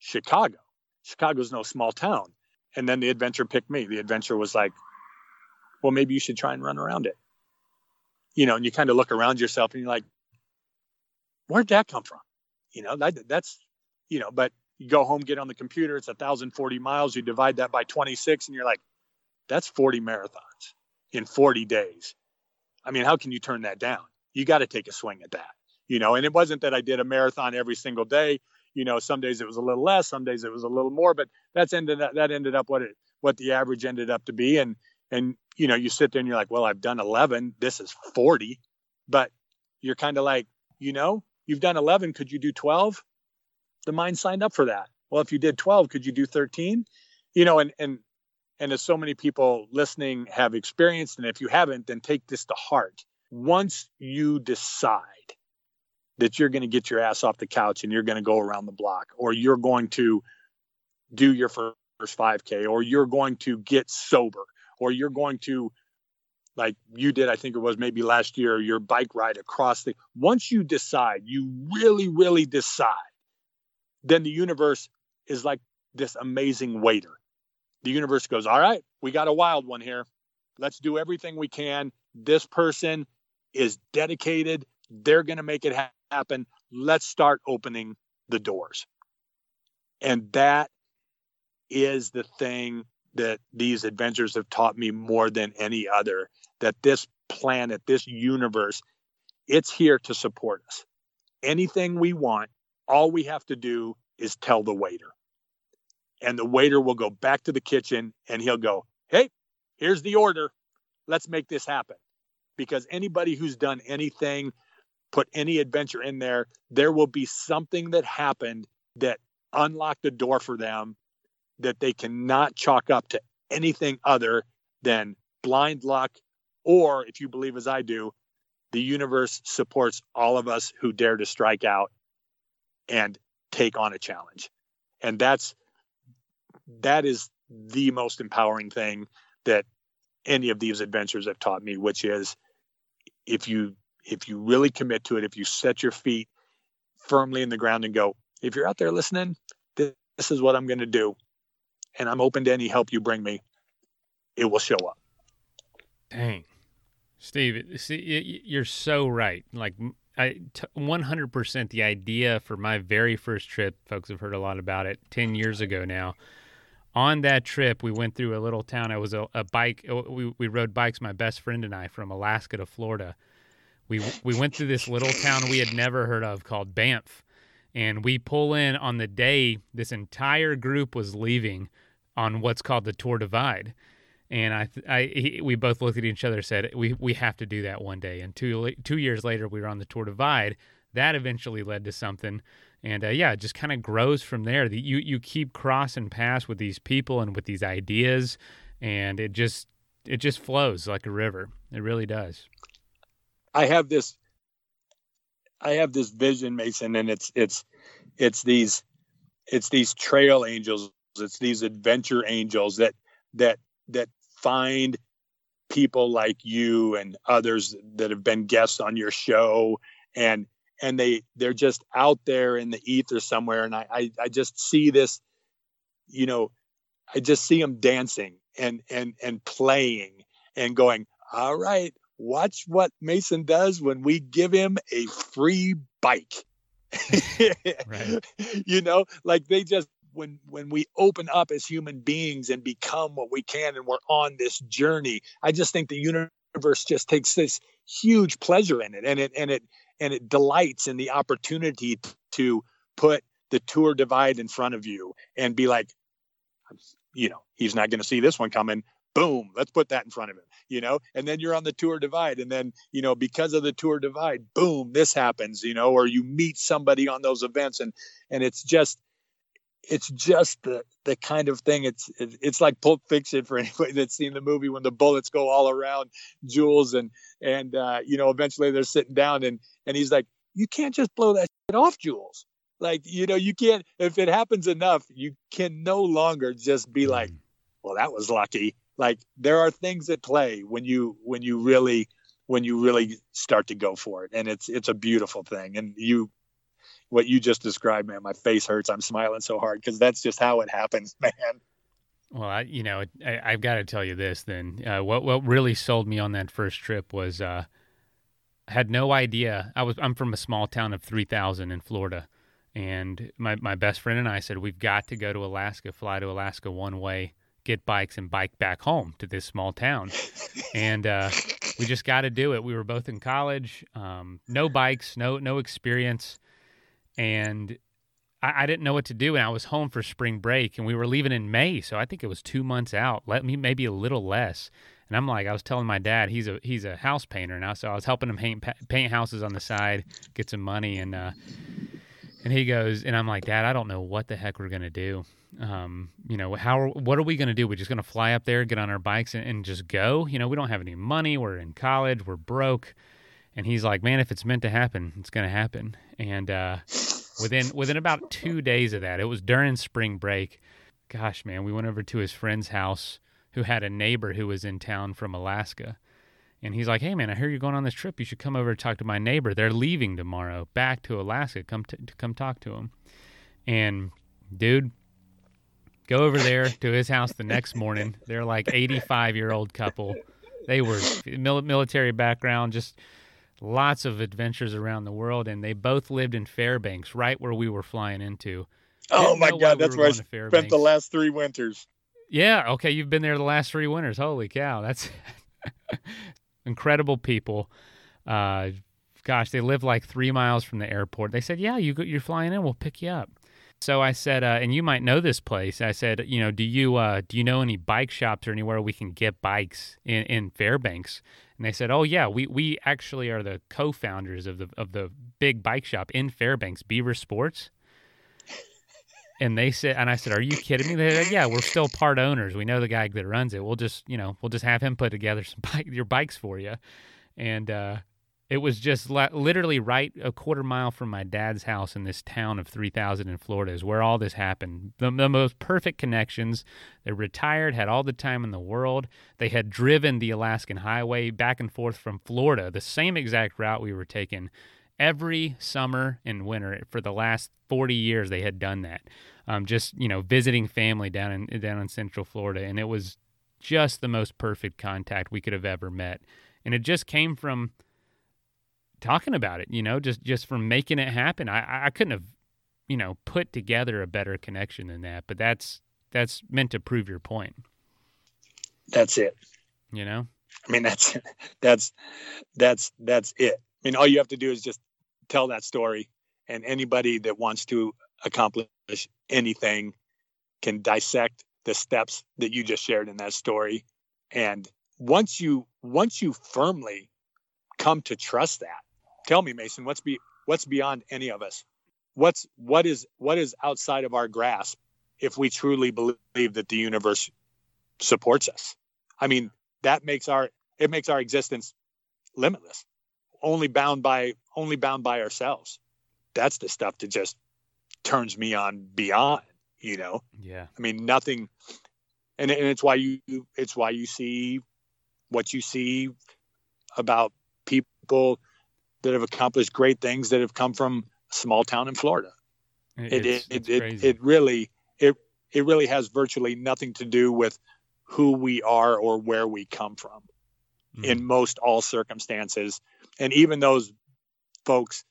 Chicago. Chicago's no small town. And then the adventure picked me. The adventure was like, well, maybe you should try and run around it. You know, and you kind of look around yourself and you're like, where'd that come from? You know, that, that's, you know, but you go home, get on the computer, it's 1,040 miles. You divide that by 26, and you're like, that's 40 marathons in 40 days. I mean, how can you turn that down? You got to take a swing at that, you know. And it wasn't that I did a marathon every single day. You know, some days it was a little less, some days it was a little more, but that's ended up, that ended up what it what the average ended up to be. And and you know, you sit there and you're like, well, I've done 11. This is 40, but you're kind of like, you know, you've done 11. Could you do 12? The mind signed up for that. Well, if you did 12, could you do 13? You know, and and and as so many people listening have experienced, and if you haven't, then take this to heart. Once you decide that you're going to get your ass off the couch and you're going to go around the block, or you're going to do your first 5K, or you're going to get sober, or you're going to like you did, I think it was maybe last year, your bike ride across the. Once you decide, you really, really decide then the universe is like this amazing waiter. The universe goes, All right, we got a wild one here. Let's do everything we can. This person is dedicated. They're going to make it ha- happen. Let's start opening the doors. And that is the thing that these adventures have taught me more than any other that this planet, this universe, it's here to support us. Anything we want, all we have to do is tell the waiter. And the waiter will go back to the kitchen and he'll go, Hey, here's the order. Let's make this happen. Because anybody who's done anything, put any adventure in there, there will be something that happened that unlocked the door for them that they cannot chalk up to anything other than blind luck. Or if you believe as I do, the universe supports all of us who dare to strike out and take on a challenge. And that's that is the most empowering thing that any of these adventures have taught me, which is if you if you really commit to it, if you set your feet firmly in the ground and go, if you're out there listening, this, this is what I'm going to do, and I'm open to any help you bring me, it will show up.
Dang, Steve, see, you're so right. Like I t- 100% the idea for my very first trip. Folks have heard a lot about it 10 years ago now. On that trip, we went through a little town. I was a, a bike. Uh, we, we rode bikes, my best friend and I, from Alaska to Florida. We we went through this little town we had never heard of called Banff, and we pull in on the day this entire group was leaving on what's called the Tour Divide and I, I, he, we both looked at each other, and said, "We, we have to do that one day." And two, two years later, we were on the Tour Divide. That eventually led to something, and uh, yeah, it just kind of grows from there. The, you, you keep crossing paths with these people and with these ideas, and it just, it just flows like a river. It really does.
I have this, I have this vision, Mason, and it's, it's, it's these, it's these trail angels. It's these adventure angels that, that that find people like you and others that have been guests on your show. And and they they're just out there in the ether somewhere. And I, I i, just see this you know i just see them dancing and and and playing and going all right watch what mason does when we give him a free bike. Right. you know like they just when when we open up as human beings and become what we can and we're on this journey i just think the universe just takes this huge pleasure in it and it and it and it delights in the opportunity to put the tour divide in front of you and be like you know he's not going to see this one coming. Boom let's put that in front of him you know? And then you're on the tour divide and then you know because of the tour divide boom this happens you know or you meet somebody on those events and and it's just it's just the the kind of thing it's it's like pulp fiction for anybody that's seen the movie when the bullets go all around jules and and uh, you know eventually they're sitting down and and he's like you can't just blow that off jules like you know you can't if it happens enough you can no longer just be like mm. well that was lucky like there are things at play when you when you really when you really start to go for it and it's it's a beautiful thing and you what you just described man. My face hurts. I'm smiling so hard because that's just how it happens man.
Well I, you know I, have got to tell you this then. Uh, what what really sold me on that first trip was uh, I had no idea. I was i'm from a small town of 3000 in florida and my, my best friend and i said we've got to go to alaska fly to alaska one way get bikes and bike back home to this small town. and uh, we just got to do it. We were both in college, um, no bikes, no no experience, and I, I, didn't know what to do. And I was home for spring break, and we were leaving in May, so I think it was two months out. Let me maybe a little less. And I'm like, I was telling my dad, he's a he's a house painter now, so I was helping him paint paint houses on the side, get some money, and uh, and he goes, and I'm like, Dad, I don't know what the heck we're gonna do um, you know, how what are we to do? We're just to fly up there, get on our bikes, and, and, just go. You know, we don't have any money. We're in college. We're broke. And he's like, man, if it's meant to happen, it's going to happen. And uh, within within about two days of that, it was during spring break. Gosh, man, we went over to his friend's house who had a neighbor who was in town from Alaska. And he's like, "Hey, man, I hear you're going on this trip. You should come over and talk to my neighbor. They're leaving tomorrow, back to Alaska. Come to come talk to him." And dude, Go over there to his house the next morning. They're like 85 year old couple. They were military background, just lots of adventures around the world, and they both lived in Fairbanks, right where we were flying into.
Oh my God, that's we where I spent the last three winters.
Yeah, okay, you've been there the last three winters. Holy cow, that's incredible people. Uh, gosh, they live like three miles from the airport. They said, "Yeah, you you're flying in, we'll pick you up." So I said, uh, and you might know this place. I said, you know, do you uh, do you know any bike shops or anywhere we can get bikes in, in Fairbanks? And they said, oh yeah, we we actually are the co-founders of the of the big bike shop in Fairbanks, Beaver Sports. And they said, and I said, "Are you kidding me?" They said, "Yeah, we're still part owners. We know the guy that runs it. We'll just, you know, we'll just have him put together some bike, your bikes for you." And uh, it was just literally right a quarter mile from my dad's house in this town of 3000 in Florida is where all this happened. The, the, most perfect connections. They retired, had all the time in the world. They had driven the Alaskan highway back and forth from Florida, the same exact route we were taking every summer and winter for the last 40 years they had done that. Um, just, you know, visiting family down in down in Central Florida and it was just the most perfect contact we could have ever met. And it just came from talking about it, you know, just just from making it happen. I I couldn't have, you know, put together a better connection than that. But that's that's meant to prove your point.
That's it.
You know.
I mean, that's that's that's that's it. I mean, all you have to do is just tell that story, and anybody that wants to accomplish anything can dissect the steps that you just shared in that story. And once you once you firmly come to trust that, tell me, Mason, what's be what's beyond any of us? What's what is what is outside of our grasp if we truly believe that the universe supports us? I mean, that makes our it makes our existence limitless. Only bound by only bound by ourselves. That's the stuff that just turns me on beyond, you know.
Yeah.
I mean, nothing and, and it's why you it's why you see what you see about people that have accomplished great things that have come from a small town in Florida. It it, it, it, it really it it really has virtually nothing to do with who we are or where we come from mm. in most all circumstances. And even those folks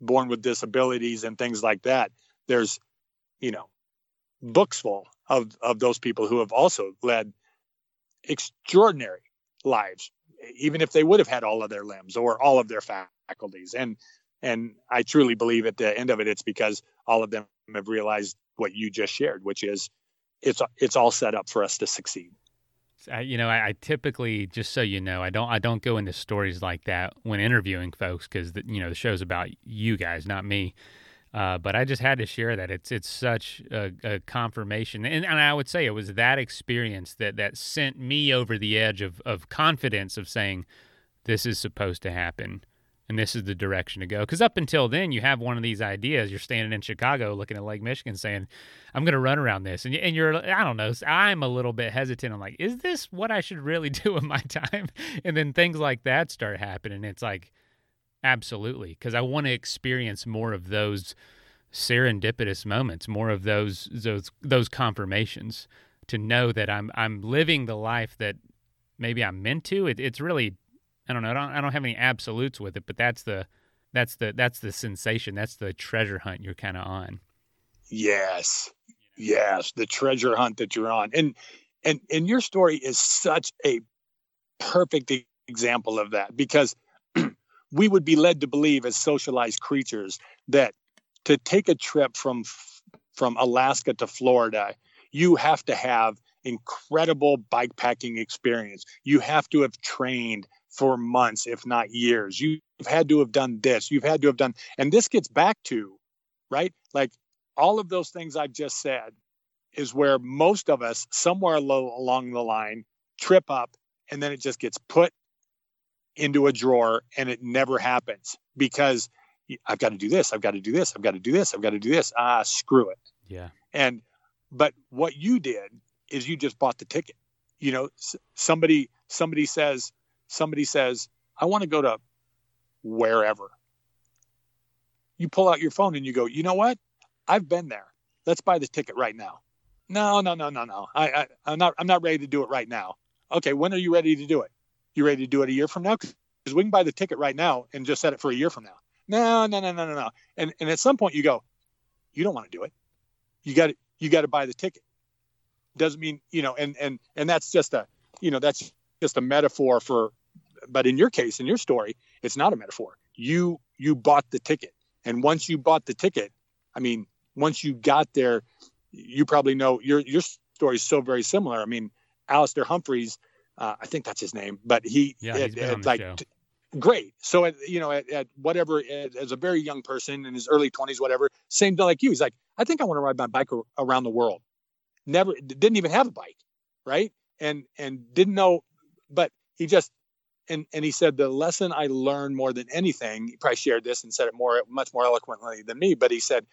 born with disabilities and things like that, there's, you know, books full of of those people who have also led extraordinary lives, even if they would have had all of their limbs or all of their faculties. And and I truly believe at the end of it, it's because all of them have realized what you just shared, which is it's it's all set up for us to succeed.
You know, I, I, typically, just so you know, I don't, I don't go into stories like that when interviewing folks because you know the show's about you guys, not me. Uh, but I just had to share that it's it's such a, a confirmation, and, and I would say it was that experience that that sent me over the edge of of confidence of saying this is supposed to happen and this is the direction to go. Because up until then, you have one of these ideas. You're standing in Chicago looking at Lake Michigan saying, I'm going to run around this. And, and you're, I don't know, I'm a little bit hesitant. I'm like, is this what I should really do with my time? And then things like that start happening. It's like, absolutely. Because I want to experience more of those serendipitous moments, more of those, those, those confirmations to know that I'm, I'm living the life that maybe I'm meant to. It, it's really I don't know. I don't, I don't have any absolutes with it, but that's the that's the that's the sensation. That's the treasure hunt you're kind of on.
Yes, yes, the treasure hunt that you're on, and and and your story is such a perfect example of that because we would be led to believe as socialized creatures that to take a trip from from Alaska to Florida, you have to have incredible bike packing experience. You have to have trained for months, if not years. You've had to have done this. You've had to have done, and this gets back to, right? Like all of those things I've just said is where most of us, somewhere along the line, trip up and then it just gets put into a drawer and it never happens because I've got to do this. I've got to do this. I've got to do this. I've got to do this. Ah, screw it.
Yeah.
And, but what you did is you just bought the ticket. You know, somebody, somebody says, somebody says, I want to go to wherever. You pull out your phone and you go, you know what? I've been there. Let's buy the ticket right now. No, no, no, no, no. I, I I'm not I'm not ready to do it right now. Okay, when are you ready to do it? You ready to do it a year from now? Because we can buy the ticket right now and just set it for a year from now. No, no, no, no, no, no. And and at some point you go, you don't want to do it. You got you got to buy the ticket. Doesn't mean you know, and and and that's just a you know that's just a metaphor for but in your case, in your story, it's not a metaphor. You you bought the ticket, and once you bought the ticket, I mean, once you got there, you probably know your your story is so very similar. I mean, Alastair Humphreys, uh, I think that's his name, but he
yeah, had
like
t-
great. So at, you know, at, at whatever, at, as a very young person in his early twenties, whatever, same thing like you. He's like, I think I want to ride my bike around the world. Never didn't even have a bike, right? And and didn't know, but he just and and he said the lesson I learned more than anything. He probably shared this and said it more much more eloquently than me, but he said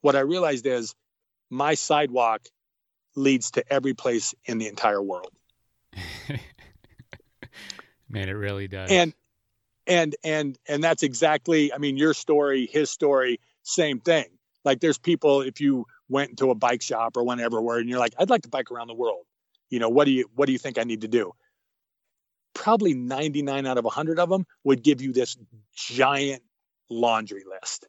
what I realized is my sidewalk leads to every place in the entire world.
Man, it really does.
And and and and that's exactly I mean your story, his story, same thing. Like there's people if you went into a bike shop or went everywhere and you're like, I'd like to bike around the world. You know, what do you what do you think I need to do? probably 99 out of 100 of them would give you this giant laundry list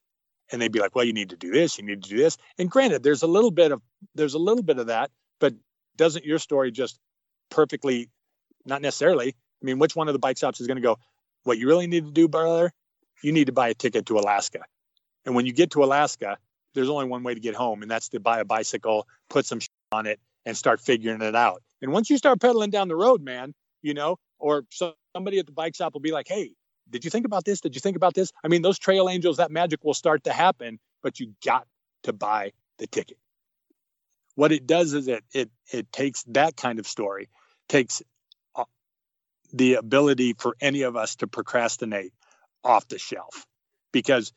and they'd be like well you need to do this you need to do this and granted there's a little bit of there's a little bit of that but doesn't your story just perfectly not necessarily i mean which one of the bike shops is going to go what you really need to do brother you need to buy a ticket to alaska and when you get to alaska there's only one way to get home and that's to buy a bicycle put some on it and start figuring it out and once you start pedaling down the road man you know or somebody at the bike shop will be like, "Hey, did you think about this? Did you think about this?" I mean, those trail angels, that magic will start to happen, but you got to buy the ticket. What it does is it it it takes that kind of story, takes uh, the ability for any of us to procrastinate off the shelf because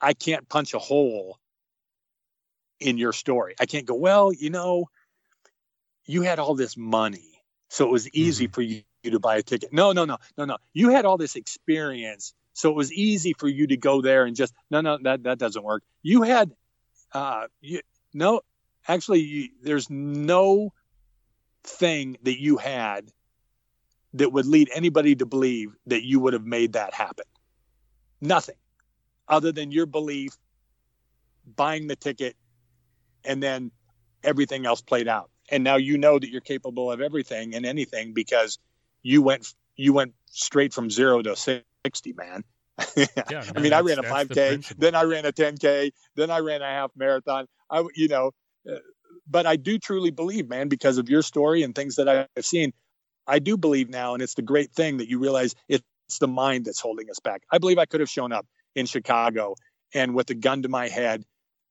I can't punch a hole in your story. I can't go, well, you know, you had all this money, so it was easy mm-hmm. for you you to buy a ticket. No, no, no, no, no. You had all this experience, so it was easy for you to go there and just no, no, that that doesn't work. You had, uh, you no, actually, you, there's no thing that you had that would lead anybody to believe that you would have made that happen. Nothing, other than your belief, buying the ticket, and then everything else played out. And now you know that you're capable of everything and anything because you went you went straight from zero to 60, man. yeah, I mean, I ran a 5K, the then I ran a 10K, then I ran a half marathon. I, you know, uh, but I do truly believe, man, because of your story and things that I've seen, I do believe now, and it's the great thing that you realize it's the mind that's holding us back. I believe I could have shown up in Chicago and with a gun to my head,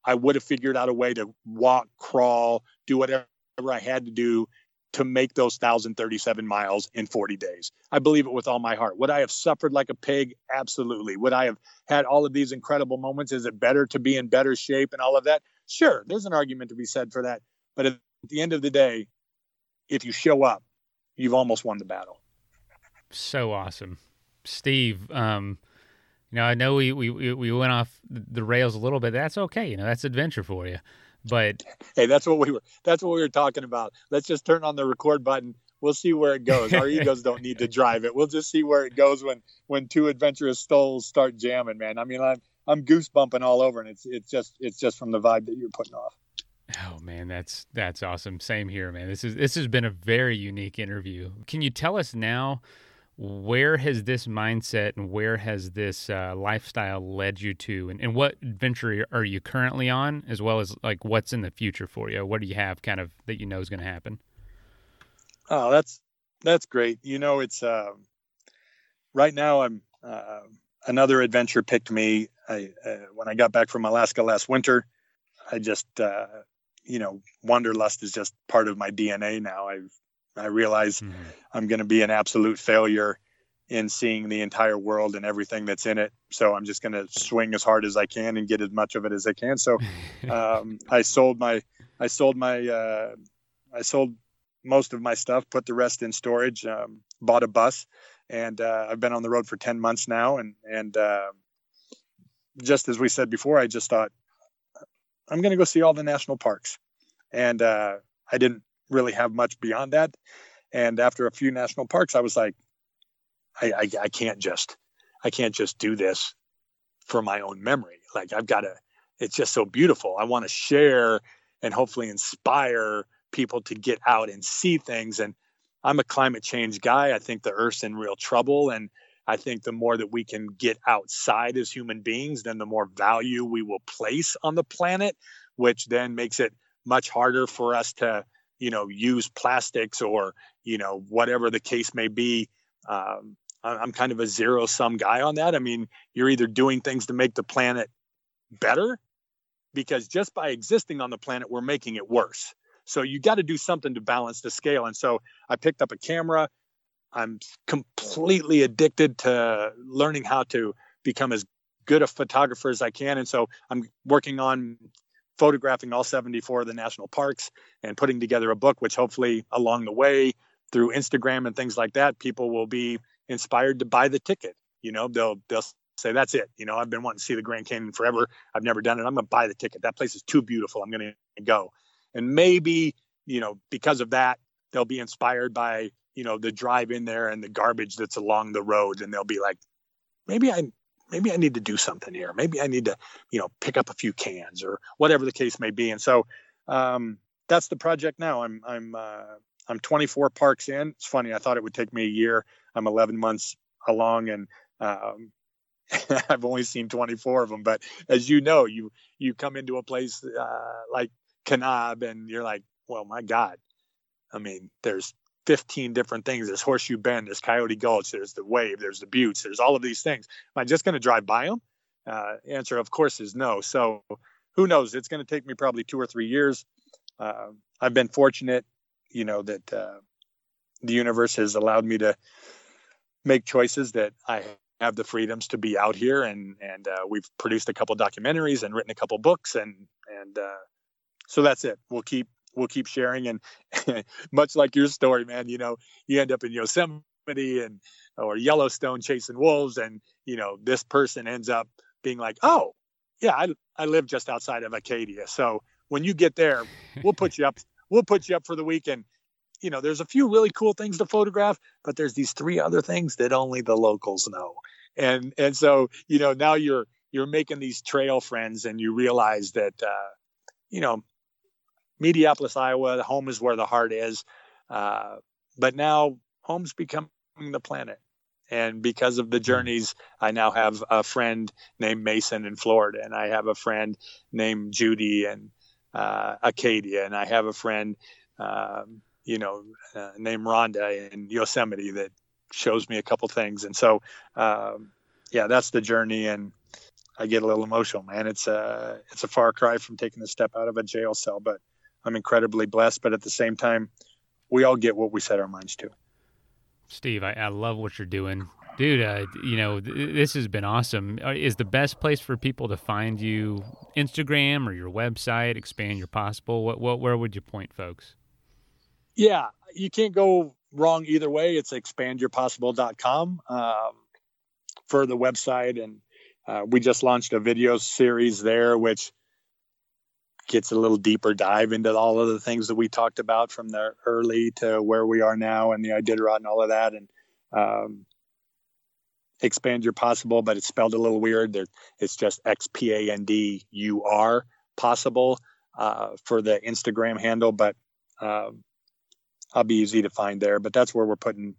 I would have figured out a way to walk, crawl, do whatever I had to do to make those 1,037 miles in 40 days. I believe it with all my heart. Would I have suffered like a pig? Absolutely. Would I have had all of these incredible moments? Is it better to be in better shape and all of that? Sure, there's an argument to be said for that. But at the end of the day, if you show up, you've almost won the battle.
So awesome. Steve, um, you know, I know we, we, we went off the rails a little bit. That's okay. You know, that's adventure for you. But
hey, that's what we were. That's what we were talking about. Let's just turn on the record button. We'll see where it goes. Our egos don't need to drive it. We'll just see where it goes when when two adventurous souls start jamming. Man, I mean, I'm I'm goosebumping all over, and it's it's just it's just from the vibe that you're putting off.
Oh man, that's that's awesome. Same here, man. This is this has been a very unique interview. Can you tell us now where has this mindset and where has this uh, lifestyle led you to and, and what adventure are you currently on as well as like what's in the future for you what do you have kind of that you know is going to happen
oh that's that's great you know it's uh, right now i'm uh, another adventure picked me I, uh, when i got back from alaska last winter i just uh, you know wanderlust is just part of my dna now i've I realize mm-hmm. I'm going to be an absolute failure in seeing the entire world and everything that's in it. So I'm just going to swing as hard as I can and get as much of it as I can. So um, I sold my, I sold my, uh, I sold most of my stuff, put the rest in storage, um, bought a bus, and uh, I've been on the road for 10 months now. And, and uh, just as we said before, I just thought, I'm going to go see all the national parks. And uh, I didn't really have much beyond that. And after a few national parks, I was like, I, I, I can't just, I can't just do this for my own memory. Like I've got to, it's just so beautiful. I want to share and hopefully inspire people to get out and see things. And I'm a climate change guy. I think the Earth's in real trouble. And I think the more that we can get outside as human beings, then the more value we will place on the planet, which then makes it much harder for us to you know use plastics or you know whatever the case may be. Um, i'm kind of a zero sum guy on that. I mean you're either doing things to make the planet better because just by existing on the planet we're making it worse. So you got to do something to balance the scale. And so i picked up a camera i'm completely addicted to learning how to become as good a photographer as i can and so i'm working on photographing all 74 of the national parks and putting together a book, which hopefully along the way through Instagram and things like that, people will be inspired to buy the ticket. You know, they'll they'll say that's it. You know, I've been wanting to see the Grand Canyon forever. I've never done it. I'm going to buy the ticket. That place is too beautiful. I'm going to go. And maybe you know because of that, they'll be inspired by you know the drive in there and the garbage that's along the road, and they'll be like, maybe I maybe I need to do something here. Maybe I need to, you know, pick up a few cans or whatever the case may be. And so um, that's the project now. I'm I'm uh, I'm 24 parks in. It's funny. I thought it would take me a year. I'm 11 months along, and um, I've only seen 24 of them. But as you know, you you come into a place uh, like Kanab, and you're like, well, my God. I mean, there's 15 different things. There's Horseshoe Bend, there's Coyote Gulch, there's the Wave, there's the Buttes, there's all of these things. Am I just going to drive by them? Uh, answer, of course, is no. So who knows? It's going to take me probably two or three years. Uh, I've been fortunate, you know, that uh, the universe has allowed me to make choices that I have the freedoms to be out here, and and uh, we've produced a couple documentaries and written a couple books, and and uh, so that's it. We'll keep we'll keep sharing. And much like your story, man, you know, you end up in Yosemite and or Yellowstone chasing wolves, and you know, this person ends up being like, oh, yeah, I I live just outside of Acadia, so when you get there, we'll put you up. We'll put you up for the weekend. You know, there's a few really cool things to photograph, but there's these three other things that only the locals know. And and so you know now you're you're making these trail friends, and you realize that uh, you know Mediapolis, Iowa. The home is where the heart is. Uh, but now home's becoming the planet. And because of the journeys, I now have a friend named Mason in Florida, and I have a friend named Judy and uh, Acadia, and I have a friend, um, you know, uh, named Rhonda in Yosemite that shows me a couple things. And so, um, yeah, that's the journey. And I get a little emotional, man. It's a it's a far cry from taking a step out of a jail cell, but I'm incredibly blessed. But at the same time, we all get what we set our minds to.
Steve, I, I love what you're doing, dude. Uh, you know th- this has been awesome. Uh, is the best place for people to find you Instagram or your website? Expand your possible. What what where would you point folks?
Yeah, you can't go wrong either way. It's expandyourpossible.com um, for the website and uh, we just launched a video series there, which gets a little deeper dive into all of the things that we talked about from the early to where we are now and the Iditarod and all of that. And um, expand your possible, but it's spelled a little weird. It's just X P A N D U R possible uh, for the Instagram handle, but um, I'll be easy to find there. But that's where we're putting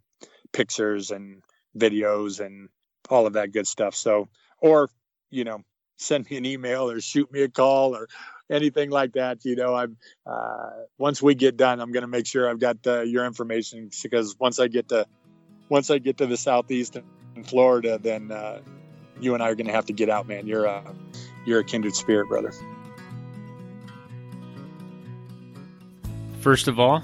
pictures and videos and all of that good stuff. So or you know send me an email or shoot me a call or anything like that you know i'm uh, once we get done i'm going to make sure i've got uh, your information because once i get to once i get to the southeast in florida then uh, you and i are going to have to get out man. You're a you're a kindred spirit brother.
First of all